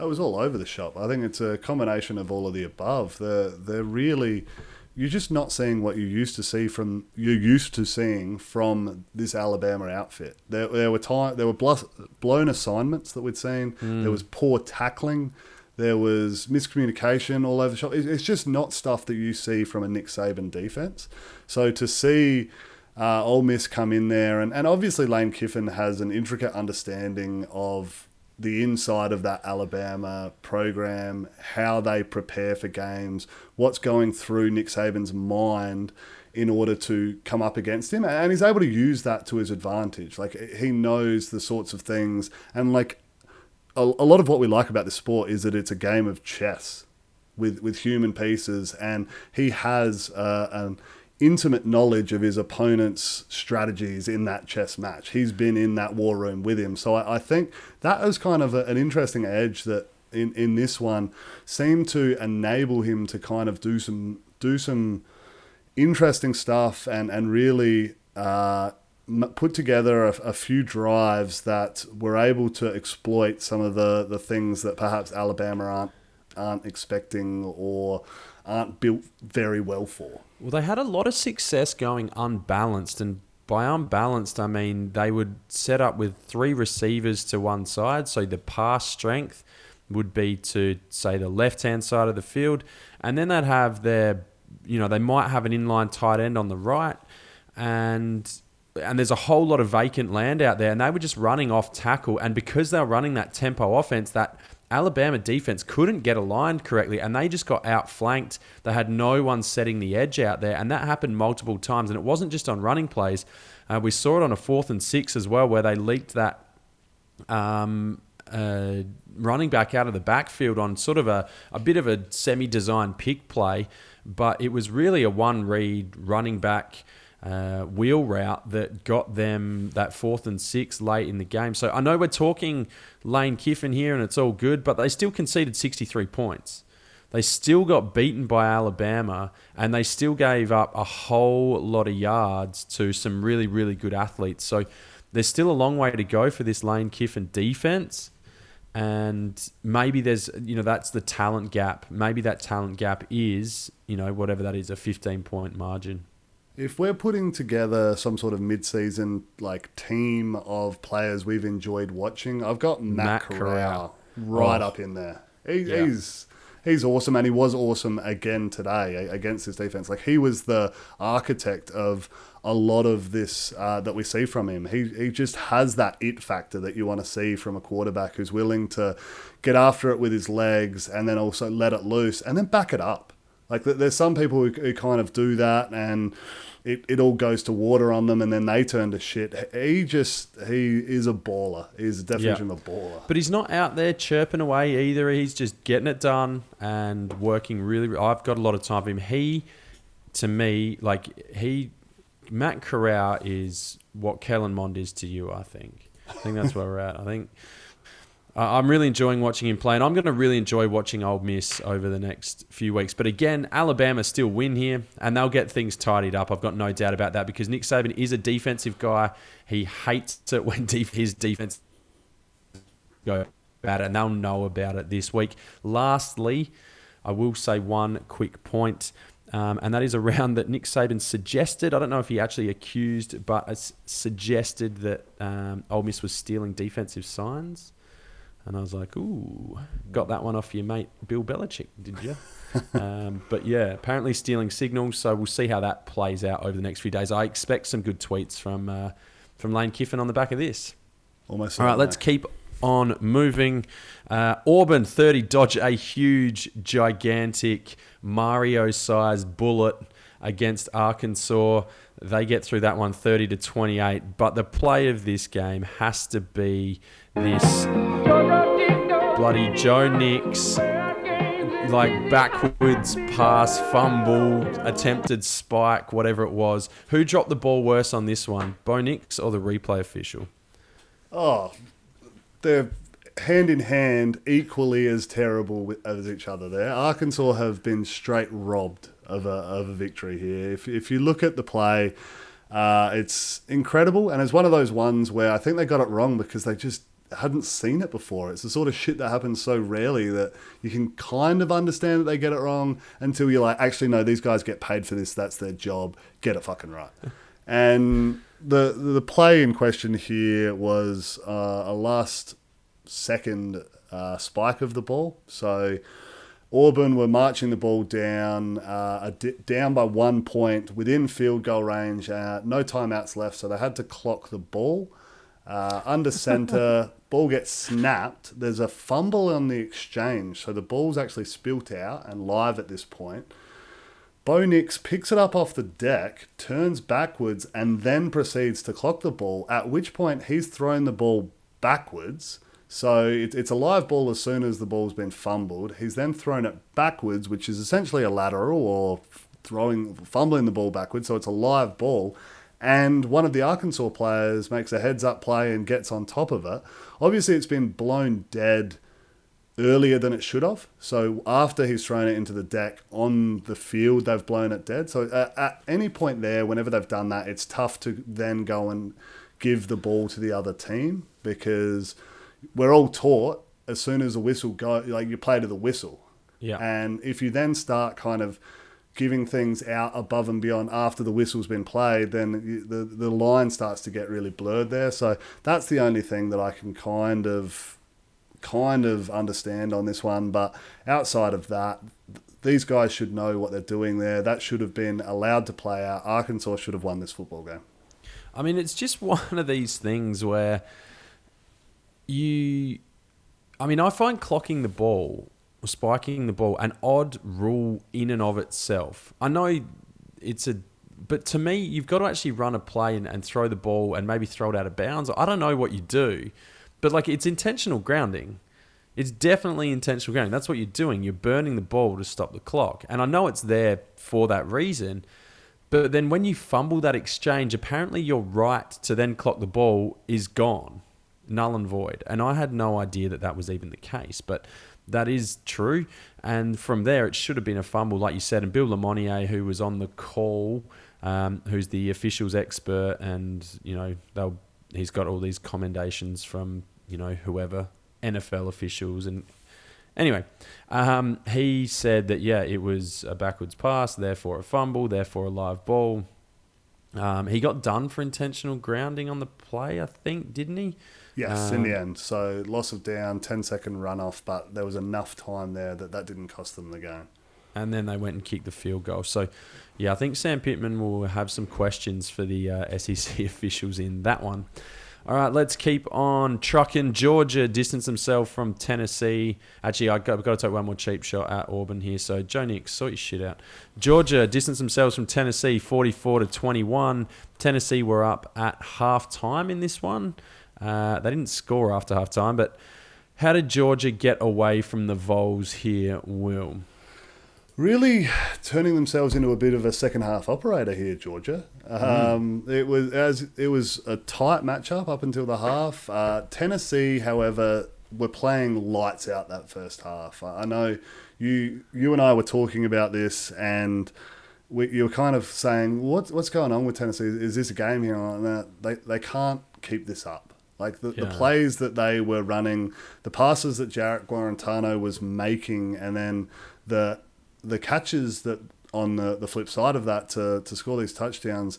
It was all over the shop. I think it's a combination of all of the above. They're they're really you're just not seeing what you used to see from you're used to seeing from this Alabama outfit. There, there were time there were blown assignments that we'd seen. Mm. There was poor tackling. There was miscommunication all over the shop. It's just not stuff that you see from a Nick Saban defense. So to see uh, Ole Miss come in there, and, and obviously Lane Kiffin has an intricate understanding of the inside of that Alabama program, how they prepare for games, what's going through Nick Saban's mind in order to come up against him. And he's able to use that to his advantage. Like he knows the sorts of things. And like a, a lot of what we like about this sport is that it's a game of chess with, with human pieces. And he has uh, an intimate knowledge of his opponent's strategies in that chess match. He's been in that war room with him. So I, I think that is kind of a, an interesting edge that in, in this one seemed to enable him to kind of do some do some interesting stuff and and really uh, put together a, a, few drives that were able to exploit some of the, the things that perhaps Alabama aren't aren't expecting or aren't built very well for. Well, they had a lot of success going unbalanced, and by unbalanced, I mean they would set up with three receivers to one side, so the pass strength would be to say the left hand side of the field, and then they'd have their, you know, they might have an inline tight end on the right, and and there's a whole lot of vacant land out there, and they were just running off tackle, and because they were running that tempo offense, that Alabama defense couldn't get aligned correctly and they just got outflanked. They had no one setting the edge out there, and that happened multiple times. And it wasn't just on running plays. Uh, we saw it on a fourth and six as well, where they leaked that um, uh, running back out of the backfield on sort of a, a bit of a semi designed pick play, but it was really a one read running back uh, wheel route that got them that fourth and six late in the game. So I know we're talking Lane Kiffin here and it's all good, but they still conceded 63 points. They still got beaten by Alabama and they still gave up a whole lot of yards to some really, really good athletes. So there's still a long way to go for this Lane Kiffin defense. And maybe there's, you know, that's the talent gap. Maybe that talent gap is, you know, whatever that is, a 15 point margin if we're putting together some sort of mid-season like team of players we've enjoyed watching, I've got Matt, Matt Corral, right oh. up in there. He, yeah. He's he's awesome, and he was awesome again today against this defense. Like he was the architect of a lot of this uh, that we see from him. He he just has that it factor that you want to see from a quarterback who's willing to get after it with his legs and then also let it loose and then back it up. Like there's some people who, who kind of do that and it, it all goes to water on them and then they turn to shit. He just he is a baller. He's a definition of a baller. But he's not out there chirping away either. He's just getting it done and working really. I've got a lot of time for him. He, to me, like he Matt Corral is what Kellen Mond is to you. I think. I think that's where we're at. I think. I'm really enjoying watching him play, and I'm going to really enjoy watching Ole Miss over the next few weeks. But again, Alabama still win here, and they'll get things tidied up. I've got no doubt about that because Nick Saban is a defensive guy. He hates it when his defense go it, and they'll know about it this week. Lastly, I will say one quick point, um, and that is around that Nick Saban suggested. I don't know if he actually accused, but suggested that um, Ole Miss was stealing defensive signs. And I was like, ooh, got that one off your mate Bill Belichick, did you? um, but yeah, apparently stealing signals. So we'll see how that plays out over the next few days. I expect some good tweets from uh, from Lane Kiffin on the back of this. Almost. All right, let's keep on moving. Uh, Auburn 30 dodge a huge, gigantic Mario sized bullet against Arkansas. They get through that one 30 to 28. But the play of this game has to be this bloody Joe Nix like backwards pass, fumble, attempted spike, whatever it was. Who dropped the ball worse on this one, Bo Nix or the replay official? Oh, they're hand in hand, equally as terrible as each other. There, Arkansas have been straight robbed of a of a victory here. If if you look at the play, uh, it's incredible, and it's one of those ones where I think they got it wrong because they just hadn't seen it before. It's the sort of shit that happens so rarely that you can kind of understand that they get it wrong until you're like, actually, no, these guys get paid for this. That's their job. Get it fucking right. and the the play in question here was uh, a last second uh, spike of the ball. So Auburn were marching the ball down, uh, a down by one point within field goal range. Uh, no timeouts left, so they had to clock the ball. Uh, under center, ball gets snapped. There's a fumble on the exchange, so the ball's actually spilt out and live at this point. Bo Nix picks it up off the deck, turns backwards, and then proceeds to clock the ball. At which point he's thrown the ball backwards. So it, it's a live ball as soon as the ball's been fumbled. He's then thrown it backwards, which is essentially a lateral or throwing, fumbling the ball backwards. So it's a live ball. And one of the Arkansas players makes a heads up play and gets on top of it. Obviously, it's been blown dead earlier than it should have. So after he's thrown it into the deck on the field, they've blown it dead. So at, at any point there, whenever they've done that, it's tough to then go and give the ball to the other team because we're all taught as soon as a whistle go, like you play to the whistle. Yeah. And if you then start kind of giving things out above and beyond after the whistle's been played, then the the line starts to get really blurred there. So that's the only thing that I can kind of kind of understand on this one. But outside of that, these guys should know what they're doing there. That should have been allowed to play out. Arkansas should have won this football game. I mean, it's just one of these things where you. I mean, I find clocking the ball spiking the ball an odd rule in and of itself. I know it's a. But to me, you've got to actually run a play and, and throw the ball and maybe throw it out of bounds. I don't know what you do, but like it's intentional grounding. It's definitely intentional grounding. That's what you're doing. You're burning the ball to stop the clock. And I know it's there for that reason. But then when you fumble that exchange, apparently your right to then clock the ball is gone, null and void. And I had no idea that that was even the case, but that is true. And from there, it should have been a fumble, like you said. And Bill LeMonnier, who was on the call, um, who's the officials expert, and you know he's got all these commendations from you know whoever NFL officials and Anyway, um, he said that yeah, it was a backwards pass, therefore a fumble, therefore a live ball. Um, he got done for intentional grounding on the play, I think, didn't he? Yes, in the Um, end. So loss of down, 10 second runoff, but there was enough time there that that didn't cost them the game. And then they went and kicked the field goal. So, yeah, I think Sam Pittman will have some questions for the uh, SEC officials in that one. All right, let's keep on trucking. Georgia distanced themselves from Tennessee. Actually, I've got, I've got to take one more cheap shot at Auburn here. So, Joe Nix, sort your shit out. Georgia distanced themselves from Tennessee 44 to 21. Tennessee were up at half time in this one. Uh, they didn't score after half time, but how did Georgia get away from the Vols here, Will? really turning themselves into a bit of a second half operator here, Georgia. Um, It was as it was a tight matchup up until the half. Uh, Tennessee, however, were playing lights out that first half. I know you you and I were talking about this and. We, you were kind of saying, what's what's going on with Tennessee? Is this a game here? And they they can't keep this up. Like the, the plays that they were running, the passes that Jarrett Guarantano was making, and then the the catches that on the, the flip side of that to, to score these touchdowns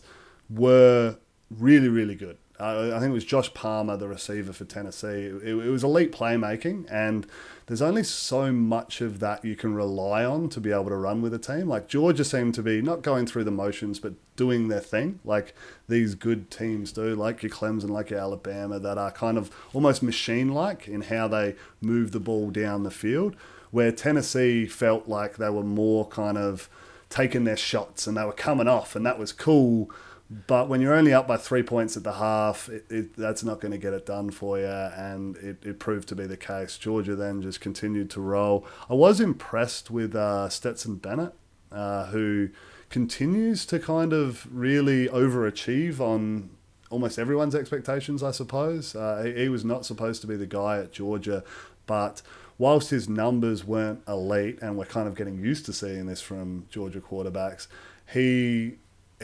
were really, really good. Uh, I think it was Josh Palmer, the receiver for Tennessee. It, it was elite playmaking, and there's only so much of that you can rely on to be able to run with a team. Like Georgia seemed to be not going through the motions, but doing their thing, like these good teams do, like your Clemson, like your Alabama, that are kind of almost machine-like in how they move the ball down the field. Where Tennessee felt like they were more kind of taking their shots and they were coming off, and that was cool. But when you're only up by three points at the half, it, it, that's not going to get it done for you, and it, it proved to be the case. Georgia then just continued to roll. I was impressed with uh, Stetson Bennett, uh, who continues to kind of really overachieve on almost everyone's expectations, I suppose. Uh, he, he was not supposed to be the guy at Georgia, but whilst his numbers weren't elite, and we're kind of getting used to seeing this from Georgia quarterbacks, he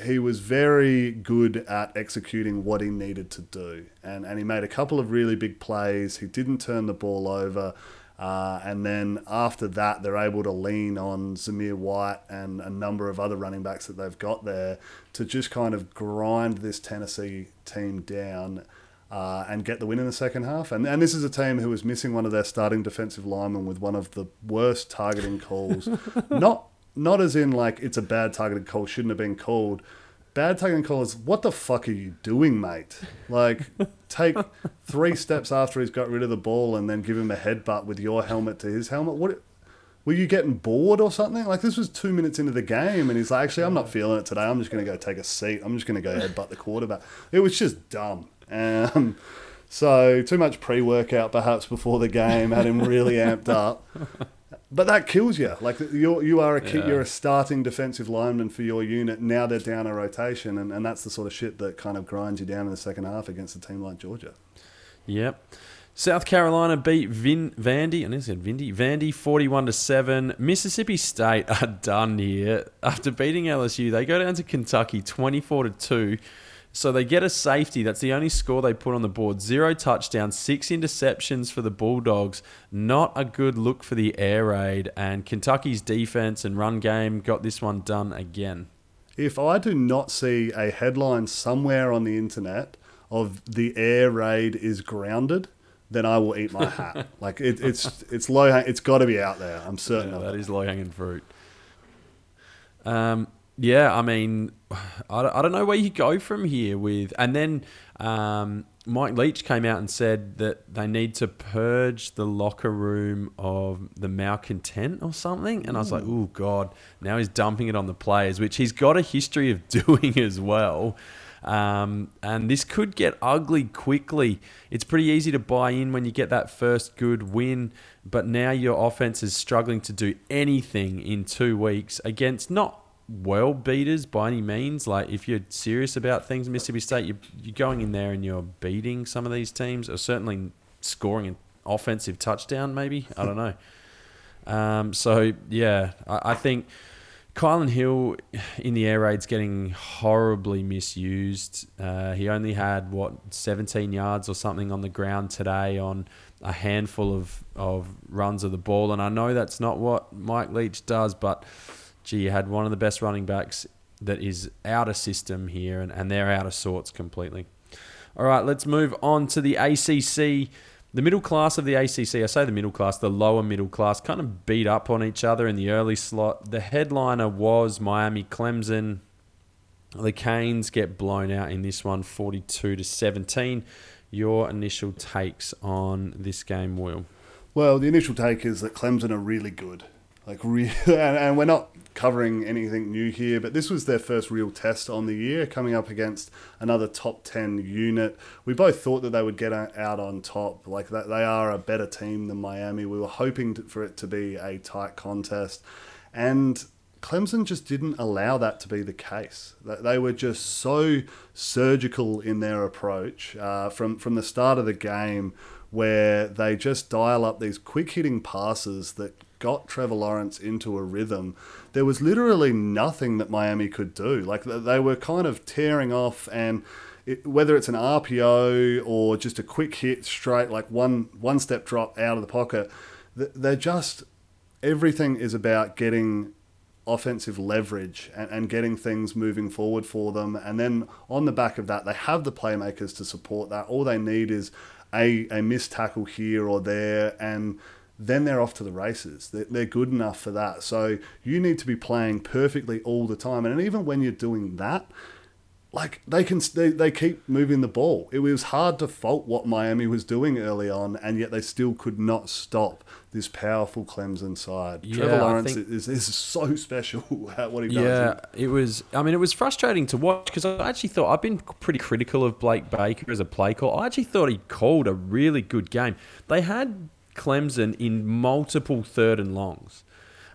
he was very good at executing what he needed to do, and and he made a couple of really big plays. He didn't turn the ball over. Uh, and then after that, they're able to lean on Zamir White and a number of other running backs that they've got there to just kind of grind this Tennessee team down uh, and get the win in the second half. And, and this is a team who was missing one of their starting defensive linemen with one of the worst targeting calls. not not as in like it's a bad targeted call, shouldn't have been called. Bad targeting call is what the fuck are you doing, mate? Like take three steps after he's got rid of the ball and then give him a headbutt with your helmet to his helmet. What? Were you getting bored or something? Like this was two minutes into the game, and he's like, "Actually, I'm not feeling it today. I'm just going to go take a seat. I'm just going to go headbutt the quarterback." It was just dumb. Um, so too much pre-workout perhaps before the game had him really amped up. But that kills you. Like you, you are a key, Yeah. you're a starting defensive lineman for your unit. Now they're down a rotation, and, and that's the sort of shit that kind of grinds you down in the second half against a team like Georgia. Yep. South Carolina beat Vin Vandy, and I said Vindy Vandy forty-one to seven. Mississippi State are done here after beating LSU. They go down to Kentucky twenty-four to two. So they get a safety. That's the only score they put on the board. Zero touchdowns, six interceptions for the Bulldogs. Not a good look for the air raid. And Kentucky's defense and run game got this one done again. If I do not see a headline somewhere on the internet of the air raid is grounded, then I will eat my hat. like it, it's it's low. hang- It's got to be out there. I'm certain Yeah, of that it. is low hanging fruit. Um, yeah, I mean, I don't, know where you go from here with, and then um, Mike Leach came out and said that they need to purge the locker room of the malcontent or something, and I was like, oh god, now he's dumping it on the players, which he's got a history of doing as well. Um, and this could get ugly quickly. It's pretty easy to buy in when you get that first good win, but now your offense is struggling to do anything in two weeks against not well beaters by any means. Like if you're serious about things, Mississippi State, you're, you're going in there and you're beating some of these teams, or certainly scoring an offensive touchdown. Maybe I don't know. Um, so yeah, I, I think Kylan Hill in the air raid's getting horribly misused. Uh, he only had what 17 yards or something on the ground today on a handful of, of runs of the ball, and I know that's not what Mike Leach does, but gee, you had one of the best running backs that is out of system here, and, and they're out of sorts completely. All right, let's move on to the ACC. The middle class of the ACC, I say the middle class, the lower middle class, kind of beat up on each other in the early slot. The headliner was Miami Clemson. The Canes get blown out in this one, 42 to 17. Your initial takes on this game, Will? Well, the initial take is that Clemson are really good. Like, re- and, and we're not covering anything new here, but this was their first real test on the year, coming up against another top 10 unit. We both thought that they would get out on top. Like, that they are a better team than Miami. We were hoping to, for it to be a tight contest. And Clemson just didn't allow that to be the case. They were just so surgical in their approach uh, from from the start of the game, where they just dial up these quick hitting passes that got Trevor Lawrence into a rhythm. There was literally nothing that Miami could do. Like they were kind of tearing off and. It, whether it's an RPO or just a quick hit straight, like one one step drop out of the pocket, they're just everything is about getting offensive leverage and, and getting things moving forward for them. And then on the back of that, they have the playmakers to support that. All they need is a, a missed tackle here or there, and then they're off to the races. They're, they're good enough for that. So you need to be playing perfectly all the time. And even when you're doing that, like they can they, they keep moving the ball. It was hard to fault what Miami was doing early on, and yet they still could not stop this powerful Clemson side. Yeah, Trevor Lawrence think, is, is so special at what he does. Yeah, it was. I mean, it was frustrating to watch because I actually thought I've been pretty critical of Blake Baker as a play call. I actually thought he called a really good game. They had Clemson in multiple third and longs.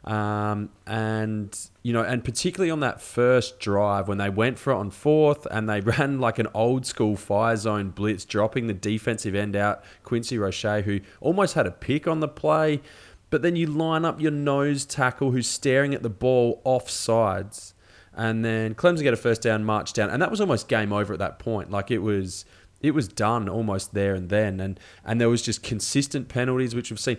Um, and you know, and particularly on that first drive when they went for it on fourth and they ran like an old school fire zone blitz, dropping the defensive end out, Quincy Roche, who almost had a pick on the play. But then you line up your nose tackle who's staring at the ball off sides. And then Clemson get a first down, march down. And that was almost game over at that point. Like it was it was done almost there and then. And and there was just consistent penalties, which we've seen.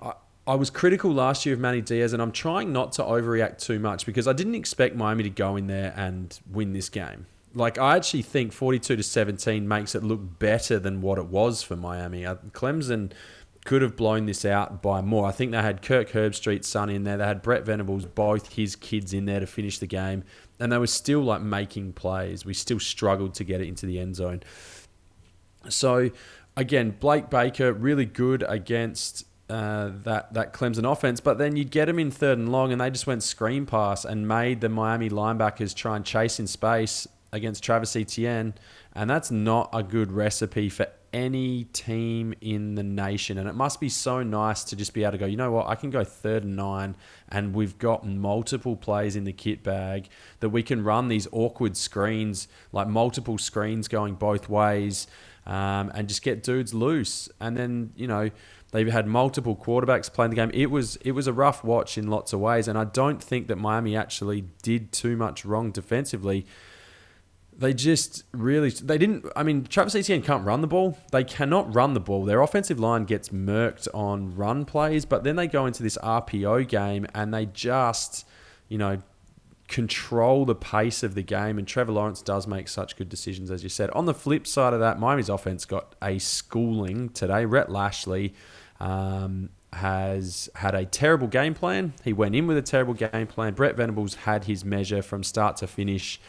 I, I was critical last year of Manny Diaz, and I'm trying not to overreact too much because I didn't expect Miami to go in there and win this game. Like I actually think 42 to 17 makes it look better than what it was for Miami. Uh, Clemson could have blown this out by more. I think they had Kirk Herbstreit's son in there. They had Brent Venables, both his kids in there to finish the game, and they were still like making plays. We still struggled to get it into the end zone. So again, Blake Baker really good against uh, that that Clemson offense, but then you'd get them in third and long, and they just went screen pass and made the Miami linebackers try and chase in space against Travis Etienne, and that's not a good recipe for any team in the nation. And it must be so nice to just be able to go, you know what, I can go third and nine, and we've got multiple plays in the kit bag that we can run these awkward screens, like multiple screens going both ways, um, and just get dudes loose, and then you know they've had multiple quarterbacks playing the game. It was it was a rough watch in lots of ways, and I don't think that Miami actually did too much wrong defensively. They just really they didn't. I mean, Travis Etienne can't run the ball. They cannot run the ball. Their offensive line gets murked on run plays, but then they go into this RPO game and they just, you know, control the pace of the game, and Trevor Lawrence does make such good decisions, as you said. On the flip side of that, Miami's offense got a schooling today. Rhett Lashlee um, has had a terrible game plan. He went in with a terrible game plan. Brent Venables had his measure from start to finish.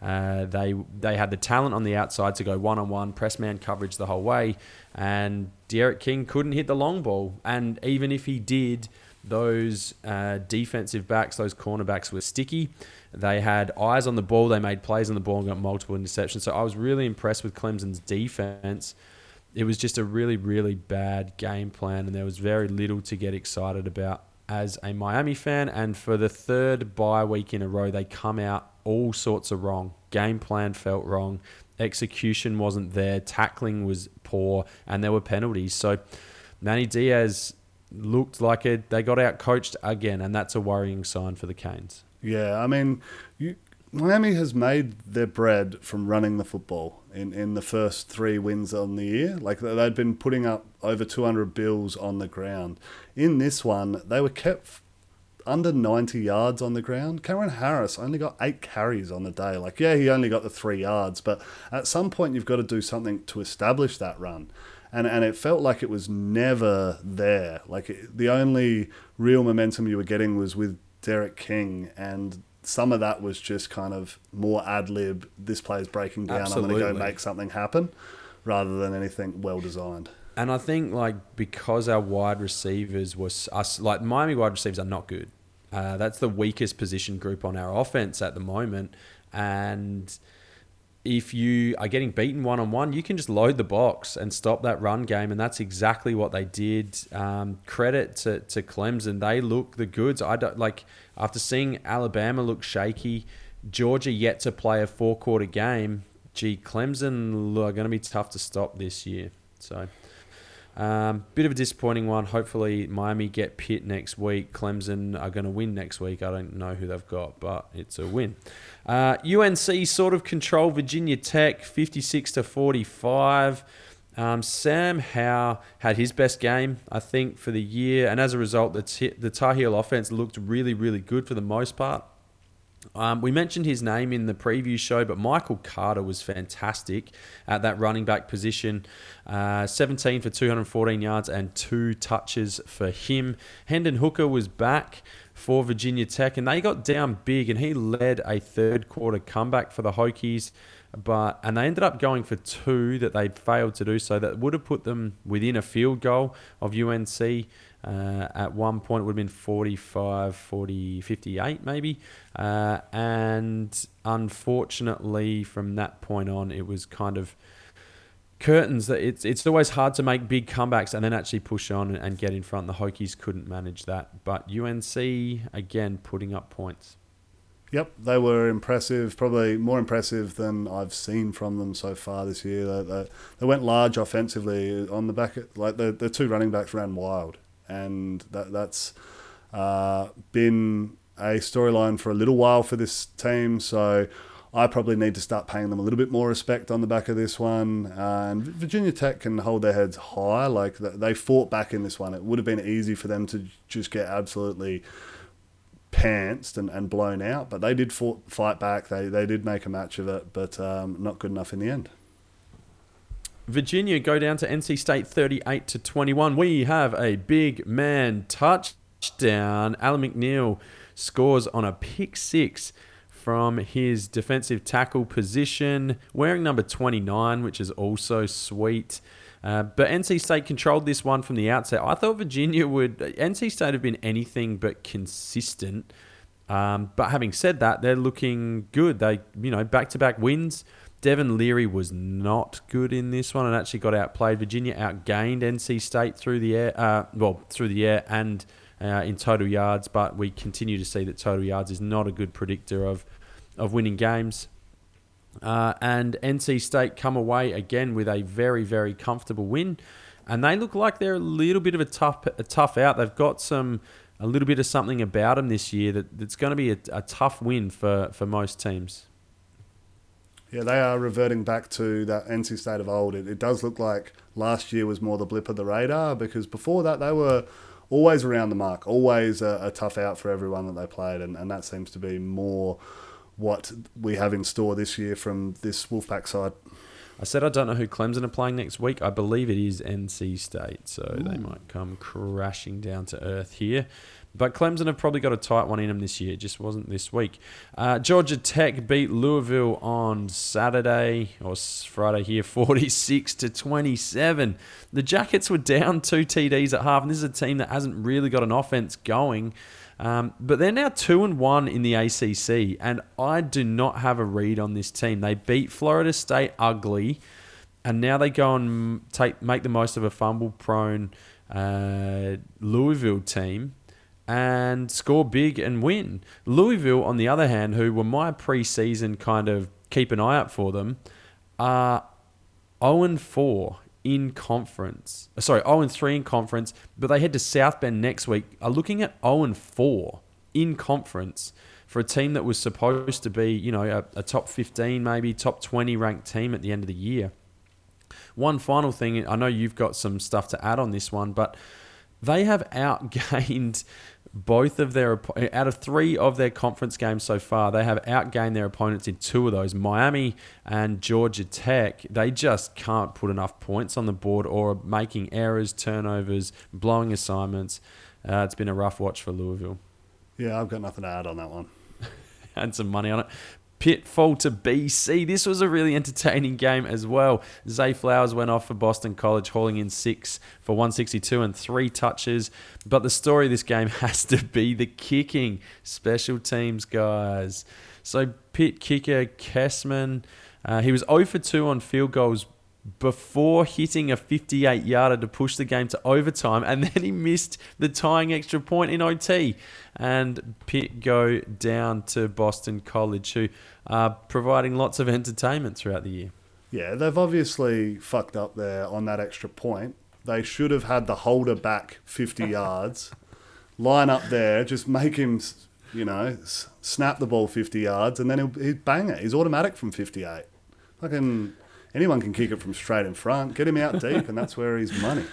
Uh, they they had the talent on the outside to go one on one, press man coverage the whole way, and D'Eriq King couldn't hit the long ball. And even if he did, those uh, defensive backs, those cornerbacks were sticky. They had eyes on the ball. They made plays on the ball and got multiple interceptions. So I was really impressed with Clemson's defense. It was just a really, really bad game plan, and there was very little to get excited about as a Miami fan. And for the third bye week in a row, they come out all sorts of wrong. Game plan felt wrong. Execution wasn't there. Tackling was poor, and there were penalties. So Manny Diaz looked like it. They got out coached again, and that's a worrying sign for the Canes. Yeah, I mean, you, Miami has made their bread from running the football in, in the first three wins on the year. Like they'd been putting up over 200 bills on the ground. In this one, they were kept under 90 yards on the ground. Cam'Ron Harris only got eight carries on the day. Like, yeah, he only got the three yards, but at some point, you've got to do something to establish that run and and it felt like it was never there. Like it, the only real momentum you were getting was with Derek King, and some of that was just kind of more ad lib. This play's breaking down. Absolutely. I'm going to go make something happen, rather than anything well designed. And I think like because our wide receivers was us like Miami wide receivers are not good. Uh, that's the weakest position group on our offense at the moment, and if you are getting beaten one on one, you can just load the box and stop that run game, and that's exactly what they did. Um, credit to, to Clemson, they look the goods. I don't like after seeing Alabama look shaky, Georgia yet to play a four quarter game. Gee, Clemson are going to be tough to stop this year. So um, bit of a disappointing one. Hopefully, Miami get Pitt next week. Clemson are going to win next week. I don't know who they've got, but it's a win. Uh, UNC sort of control Virginia Tech, fifty-six to forty-five. Um, Sam Howell had his best game, I think, for the year, and as a result, the, t- the Tar Heel offense looked really, really good for the most part. Um, we mentioned his name in the preview show, but Michael Carter was fantastic at that running back position. Uh, 17 for 214 yards and two touches for him. Hendon Hooker was back for Virginia Tech, and they got down big, and he led a third quarter comeback for the Hokies. But and they ended up going for two that they failed to do so. That would have put them within a field goal of UNC. Uh, at one point, it would have been 45, 40, 58 maybe. Uh, and unfortunately, from that point on, it was kind of curtains that it's it's always hard to make big comebacks and then actually push on and get in front. The Hokies couldn't manage that, but UNC again putting up points. Yep, they were impressive, probably more impressive than I've seen from them so far this year. They, they, they went large offensively on the back, like the, the two running backs ran wild and that that's uh, been a storyline for a little while for this team. So I probably need to start paying them a little bit more respect on the back of this one. Uh, and Virginia Tech can hold their heads high. Like they fought back in this one. It would have been easy for them to just get absolutely pantsed and, and blown out, but they did fought, fight back. They they did make a match of it, but um, not good enough in the end. Virginia go down to NC State 38 to 21. We have a big man touchdown. Alim McNeill scores on a pick six from his defensive tackle position, wearing number 29, which is also sweet. Uh, but NC State controlled this one from the outset. I thought Virginia would. NC State have been anything but consistent. Um, but having said that, they're looking good. They, you know, back to back wins. Devin Leary was not good in this one and actually got outplayed. Virginia outgained NC State through the air, uh, well, through the air and uh, in total yards, but we continue to see that total yards is not a good predictor of, of winning games. Uh, and NC State come away again with a very, very comfortable win. And they look like they're a little bit of a tough, a tough out. They've got some, a little bit of something about them this year that, that's going to be a, a tough win for, for most teams. Yeah, they are reverting back to that NC State of old. It, it does look like last year was more the blip of the radar because before that they were always around the mark, always a, a tough out for everyone that they played, and, and that seems to be more what we have in store this year from this Wolfpack side. I said I don't know who Clemson are playing next week. I believe it is NC State, so Ooh. they might come crashing down to earth here. But Clemson have probably got a tight one in them this year. It just wasn't this week. Uh, Georgia Tech beat Louisville on Saturday or Friday here, 46 to 27. The Jackets were down two TDs at half, and this is a team that hasn't really got an offense going. Um, but they're now two and one in the ACC, and I do not have a read on this team. They beat Florida State ugly, and now they go and take make the most of a fumble-prone uh, Louisville team and score big and win. Louisville, on the other hand, who were my preseason kind of keep an eye out for them, are 0 4 in conference. Uh, sorry, 0 3 in conference, but they head to South Bend next week. Are looking at 0 4 in conference for a team that was supposed to be, you know, a, a top 15, maybe top 20 ranked team at the end of the year. One final thing, I know you've got some stuff to add on this one, but they have outgained both of their out of three of their conference games so far, they have outgained their opponents in two of those. Miami and Georgia Tech, they just can't put enough points on the board or making errors, turnovers, blowing assignments. Uh, it's been a rough watch for Louisville. Yeah, I've got nothing to add on that one. and some money on it. Pitt fall to BC. This was a really entertaining game as well. Zay Flowers went off for Boston College, hauling in six for 162 and three touches. But the story of this game has to be the kicking. Special teams, guys. So Pitt kicker Kessman, uh, he was 0 for 2 on field goals before hitting a 58 yarder to push the game to overtime, and then he missed the tying extra point in OT. And Pitt go down to Boston College, who are providing lots of entertainment throughout the year. Yeah, they've obviously fucked up there on that extra point. They should have had the holder back 50 yards, line up there, just make him, you know, snap the ball 50 yards, and then he'll, he'll bang it. He's automatic from 58. Fucking anyone can kick it from straight in front. Get him out deep, and that's where he's money.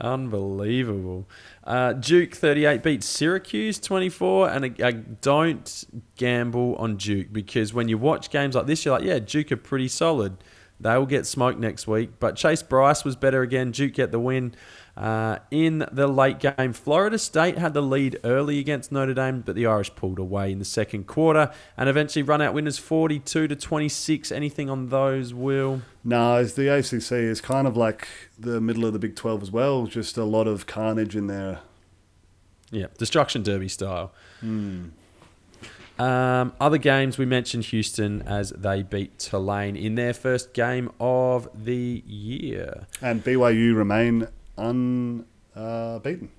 Unbelievable. Uh, Duke 38 beat Syracuse 24, and I, I don't gamble on Duke because when you watch games like this, you're like, yeah, Duke are pretty solid. They will get smoked next week. But Chase Brice was better again. Duke get the win. Uh, in the late game, Florida State had the lead early against Notre Dame, but the Irish pulled away in the second quarter and eventually run out winners 42 to 26. Anything on those, Will? No, the ACC is kind of like the middle of the Big 12 as well. Just a lot of carnage in there. Yeah, destruction derby style. Um, other games, we mentioned Houston as they beat Tulane in their first game of the year. And BYU remain unbeaten.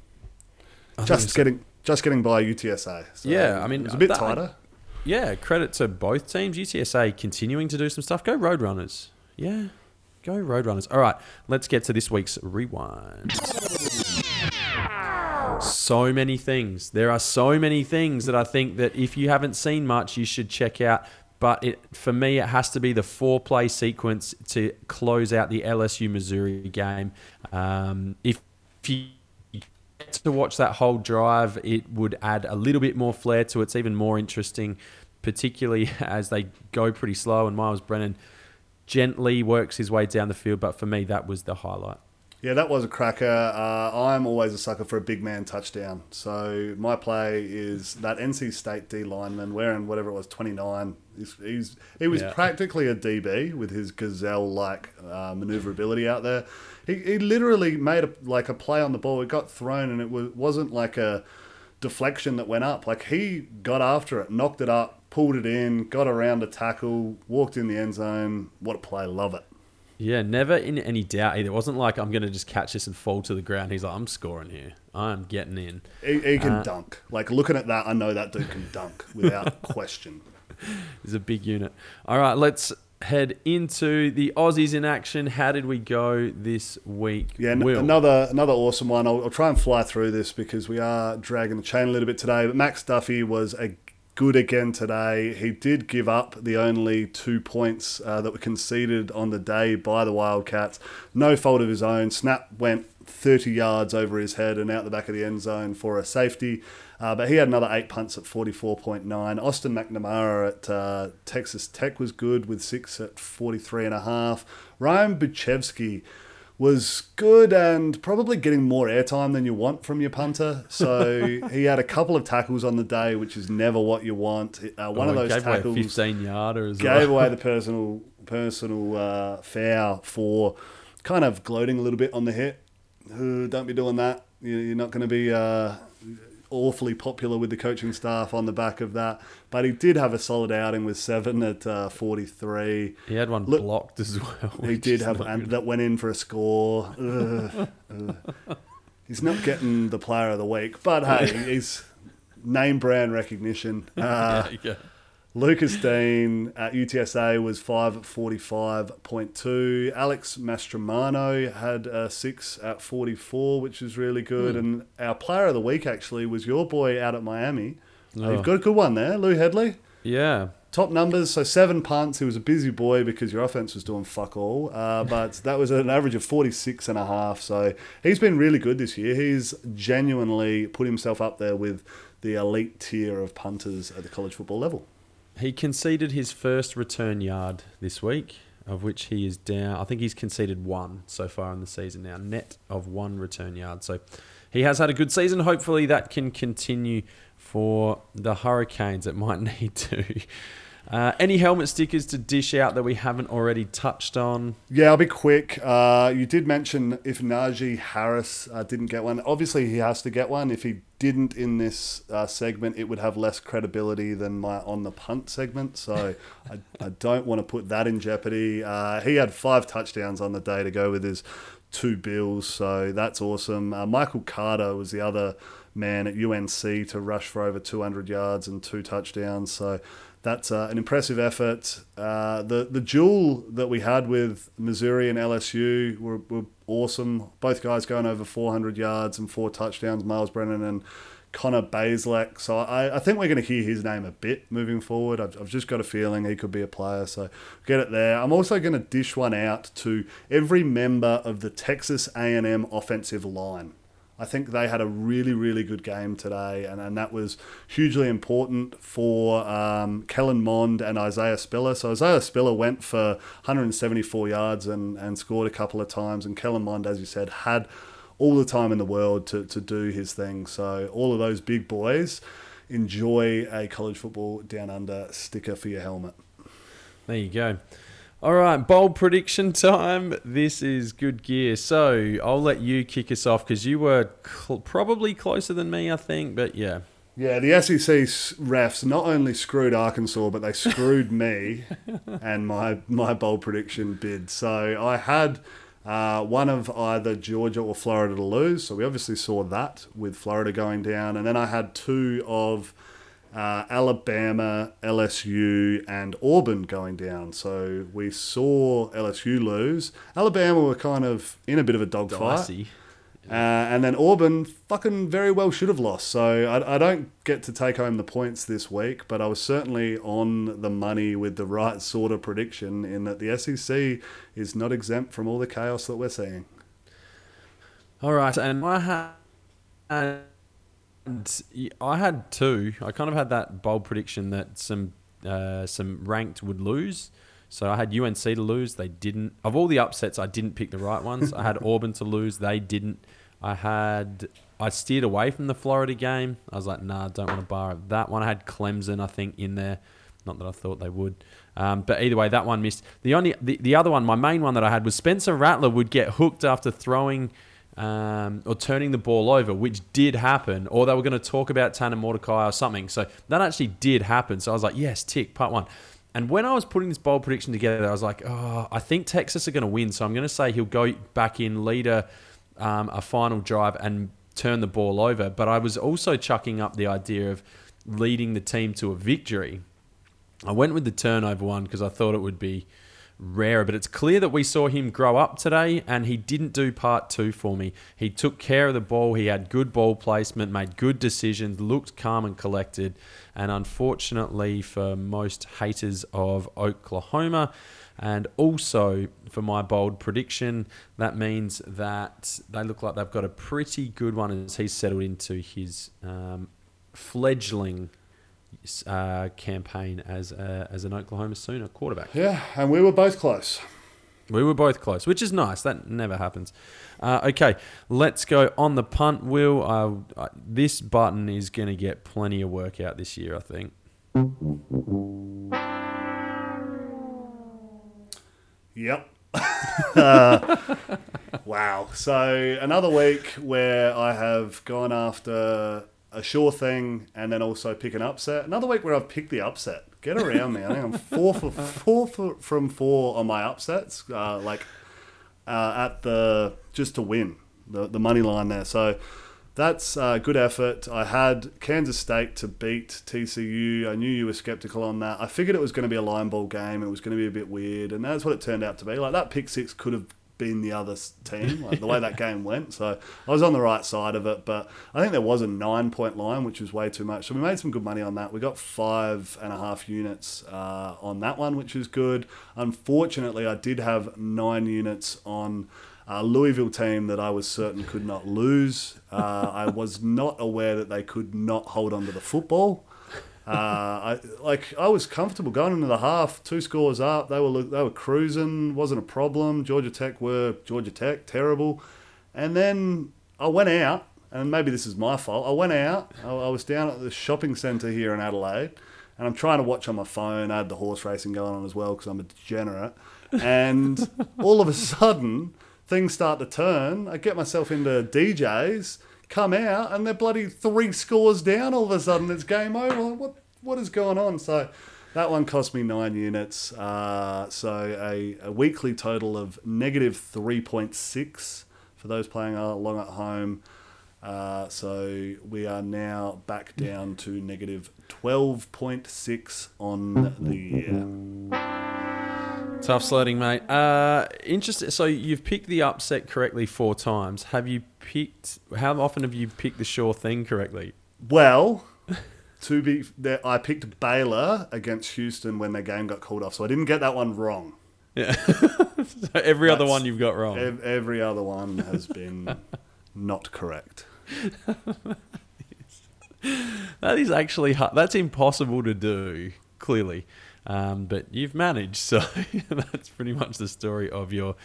Uh, just getting just getting by UTSA. So Yeah, I mean, it was a bit that- tighter. Yeah, credit to both teams. UTSA continuing to do some stuff. Go Roadrunners. Yeah, go Roadrunners. All right, let's get to this week's rewind. So many things. There are so many things that I think that if you haven't seen much, you should check out. But it, for me, it has to be the four play sequence to close out the LSU Missouri game. Um, if, if you get to watch that whole drive, it would add a little bit more flair to it. It's even more interesting, particularly as they go pretty slow and Myles Brennan gently works his way down the field. But for me, that was the highlight. Yeah, that was a cracker. Uh, I'm always a sucker for a big man touchdown. So my play is that NC State D lineman wearing whatever it was, 29. He's, he's he was Yeah. practically a DB with his gazelle-like uh, maneuverability out there. He, he literally made a, like a play on the ball. It got thrown, and it was, wasn't like a deflection that went up. Like he got after it, knocked it up, pulled it in, got around a tackle, walked in the end zone. What a play! Love it. Yeah, never in any doubt either. It wasn't like I'm going to just catch this and fall to the ground. He's like, I'm scoring here. I'm getting in. He, he can Uh, dunk. Like looking at that, I know that dude can dunk without question. He's a big unit. All right, let's head into the Aussies in action. How did we go this week? Yeah, Will? another another awesome one. I'll, I'll try and fly through this because we are dragging the chain a little bit today. But Max Duffy was a good again today. He did give up the only two points uh, that were conceded on the day by the Wildcats. No fault of his own. Snap went 30 yards over his head and out the back of the end zone for a safety. Uh, but he had another eight punts at 44.9. Austin McNamara at uh, Texas Tech was good with six at 43.5. Ryan Bujcevski was good and probably getting more airtime than you want from your punter. So he had a couple of tackles on the day, which is never what you want. Uh, one Oh, of those gave away tackles 15 yarder as gave well. away the personal personal uh, foul for kind of gloating a little bit on the hit. Uh, don't be doing that. You- You're not going to be uh, awfully popular with the coaching staff on the back of that. But he did have a solid outing with seven at uh, 43. He had one Look- blocked as well. He did have, and that went in for a score. Ugh, ugh. He's not getting the player of the week, but hey, he's name brand recognition. Uh, Yeah, yeah. Lucas Dean at UTSA was 5 at 45.2. Alex Mastromanno had a 6 at 44, which is really good. And our player of the week actually was your boy out at Miami. Uh, Oh. You've got a good one there, Lou Hedley. Yeah. Top numbers, so seven punts. He was a busy boy because your offense was doing fuck all. Uh, but that was an average of 46 and a half. So he's been really good this year. He's genuinely put himself up there with the elite tier of punters at the college football level. He conceded his first return yard this week, of which he is down. I think he's conceded one so far in the season now, net of one return yard. So he has had a good season. Hopefully that can continue for the Hurricanes. It might need to. Uh, any helmet stickers to dish out that we haven't already touched on? Yeah, I'll be quick. Uh, you did mention if Najee Harris uh, didn't get one. Obviously, he has to get one. If he didn't in this uh, segment, it would have less credibility than my on the punt segment. So I, I don't want to put that in jeopardy. Uh, he had five touchdowns on the day to go with his two bills, so that's awesome. Uh, Michael Carter was the other man at UNC to rush for over 200 yards and two touchdowns. So that's uh, an impressive effort. Uh, the the duel that we had with Missouri and LSU were, were awesome. Both guys going over 400 yards and four touchdowns. Myles Brennan and Connor Bazelak. So I, I think we're going to hear his name a bit moving forward. I've, I've just got a feeling he could be a player. So get it there. I'm also going to dish one out to every member of the Texas A&M offensive line. I think they had a really, really good game today, and, and that was hugely important for um, Kellen Mond and Isaiah Spiller. So Isaiah Spiller went for 174 yards and, and scored a couple of times, and Kellen Mond, as you said, had all the time in the world to, to do his thing. So all of those big boys enjoy a college football down under sticker for your helmet. There you go. All right, bold prediction time. This is good gear. So I'll let you kick us off because you were cl- probably closer than me, I think. But yeah. Yeah, the SEC refs not only screwed Arkansas, but they screwed me and my my bold prediction bid. So I had uh, one of either Georgia or Florida to lose. So we obviously saw that with Florida going down, and then I had two of uh, Alabama, LSU, and Auburn going down. So we saw LSU lose. Alabama were kind of in a bit of a dogfight. Uh, and then Auburn fucking very well should have lost. So I, I don't get to take home the points this week, but I was certainly on the money with the right sort of prediction in that the SEC is not exempt from all the chaos that we're seeing. All right, and I had I had two. I kind of had that bold prediction that some uh, some ranked would lose. So I had UNC to lose. They didn't. Of all the upsets, I didn't pick the right ones. I had Auburn to lose. They didn't. I had. I steered away from the Florida game. I was like, nah, don't want to bar that one. I had Clemson, I think, in there. Not that I thought they would. Um, but either way, that one missed. The only the, the other one, my main one that I had was Spencer Rattler would get hooked after throwing um, or turning the ball over, which did happen, or they were going to talk about Tanner Mordecai or something. So that actually did happen. So I was like, yes, tick, part one. And when I was putting this bold prediction together, I was like, oh, I think Texas are going to win. So I'm going to say he'll go back in, lead a, um, a final drive, and turn the ball over. But I was also chucking up the idea of leading the team to a victory. I went with the turnover one because I thought it would be rarer, but it's clear that we saw him grow up today and he didn't do part two for me. He took care of the ball, he had good ball placement, made good decisions, looked calm and collected. And unfortunately, for most haters of Oklahoma, and also for my bold prediction, that means that they look like they've got a pretty good one as he's settled into his um, fledgling uh, campaign as a, as an Oklahoma Sooner quarterback. Yeah, and we were both close. We were both close, which is nice. That never happens. Uh, okay, let's go on the punt wheel. Uh, uh, this button is going to get plenty of work out this year, I think. Yep. uh, wow. So another week where I have gone after a sure thing and then also pick an upset. Another week where I've picked the upset. Get around me. I think I'm four for four for, from four on my upsets. Uh, like uh, at the just to win the the money line there. So that's uh, good effort. I had Kansas State to beat TCU. I knew you were skeptical on that. I figured it was going to be a line ball game. It was going to be a bit weird, and that's what it turned out to be. Like that pick six could have been the other team, like the way that game went. So I was on the right side of it, but I think there was a nine point line, which was way too much. So we made some good money on that. We got five and a half units uh, on that one, which is good. Unfortunately, I did have nine units on. A Louisville team that I was certain could not lose. Uh, I was not aware that they could not hold on to the football. Uh, I like I was comfortable going into the half, two scores up. They were they were cruising, wasn't a problem. Georgia Tech were Georgia Tech, terrible. And then I went out, and maybe this is my fault. I went out. I, I was down at the shopping centre here in Adelaide, and I'm trying to watch on my phone. I had the horse racing going on as well because I'm a degenerate. And all of a sudden, things start to turn. I get myself into DJs, come out, and they're bloody three scores down. All of a sudden, it's game over. What what is going on? So that one cost me nine units. Uh, so a, a weekly total of negative three point six for those playing along at home. Uh, so we are now back down to negative 12.6 on the year. Tough sledding, mate. Uh, interesting. So you've picked the upset correctly four times. Have you picked? How often have you picked the sure thing correctly? Well, to be there, I picked Baylor against Houston when their game got called off, so I didn't get that one wrong. Yeah. so every other one you've got wrong. Ev- Every other one has been not correct. That is actually hard. That's impossible to do, clearly. Um, but you've managed. So that's pretty much the story of your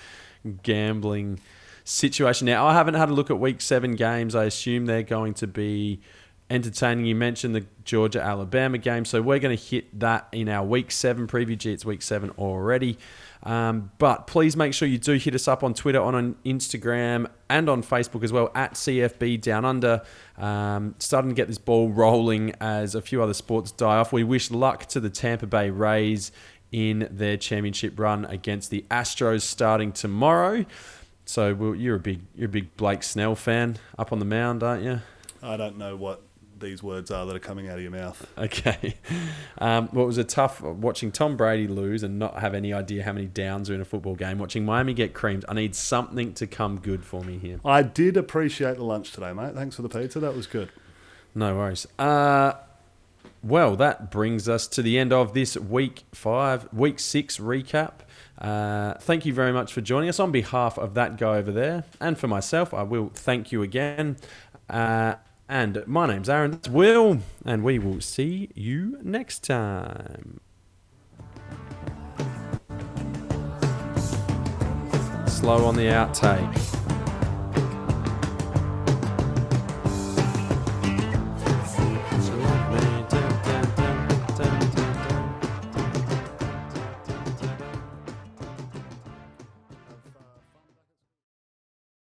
gambling situation. Now, I haven't had a look at week seven games. I assume they're going to be entertaining. You mentioned the Georgia Alabama game. So we're going to hit that in our week seven preview. Gee, it's week seven already. Um, but please make sure you do hit us up on Twitter, on, on Instagram, and on Facebook as well at CFB Down Under. Um, starting to get this ball rolling as a few other sports die off. We wish luck to the Tampa Bay Rays in their championship run against the Astros starting tomorrow. So you're a big you're a big Blake Snell fan up on the mound, aren't you? I don't know what these words are that are coming out of your mouth. Okay. Um, well, it was a tough watching Tom Brady lose and not have any idea how many downs are in a football game. Watching Miami get creamed. I need something to come good for me here. I did appreciate the lunch today, mate. Thanks for the pizza. That was good. No worries. Uh, well, that brings us to the end of this week five, week six recap. Uh, thank you very much for joining us. On behalf of that guy over there and for myself, I will thank you again. Uh, and my name's Aaron. That's Will, and we will see you next time. Slow on the outtake.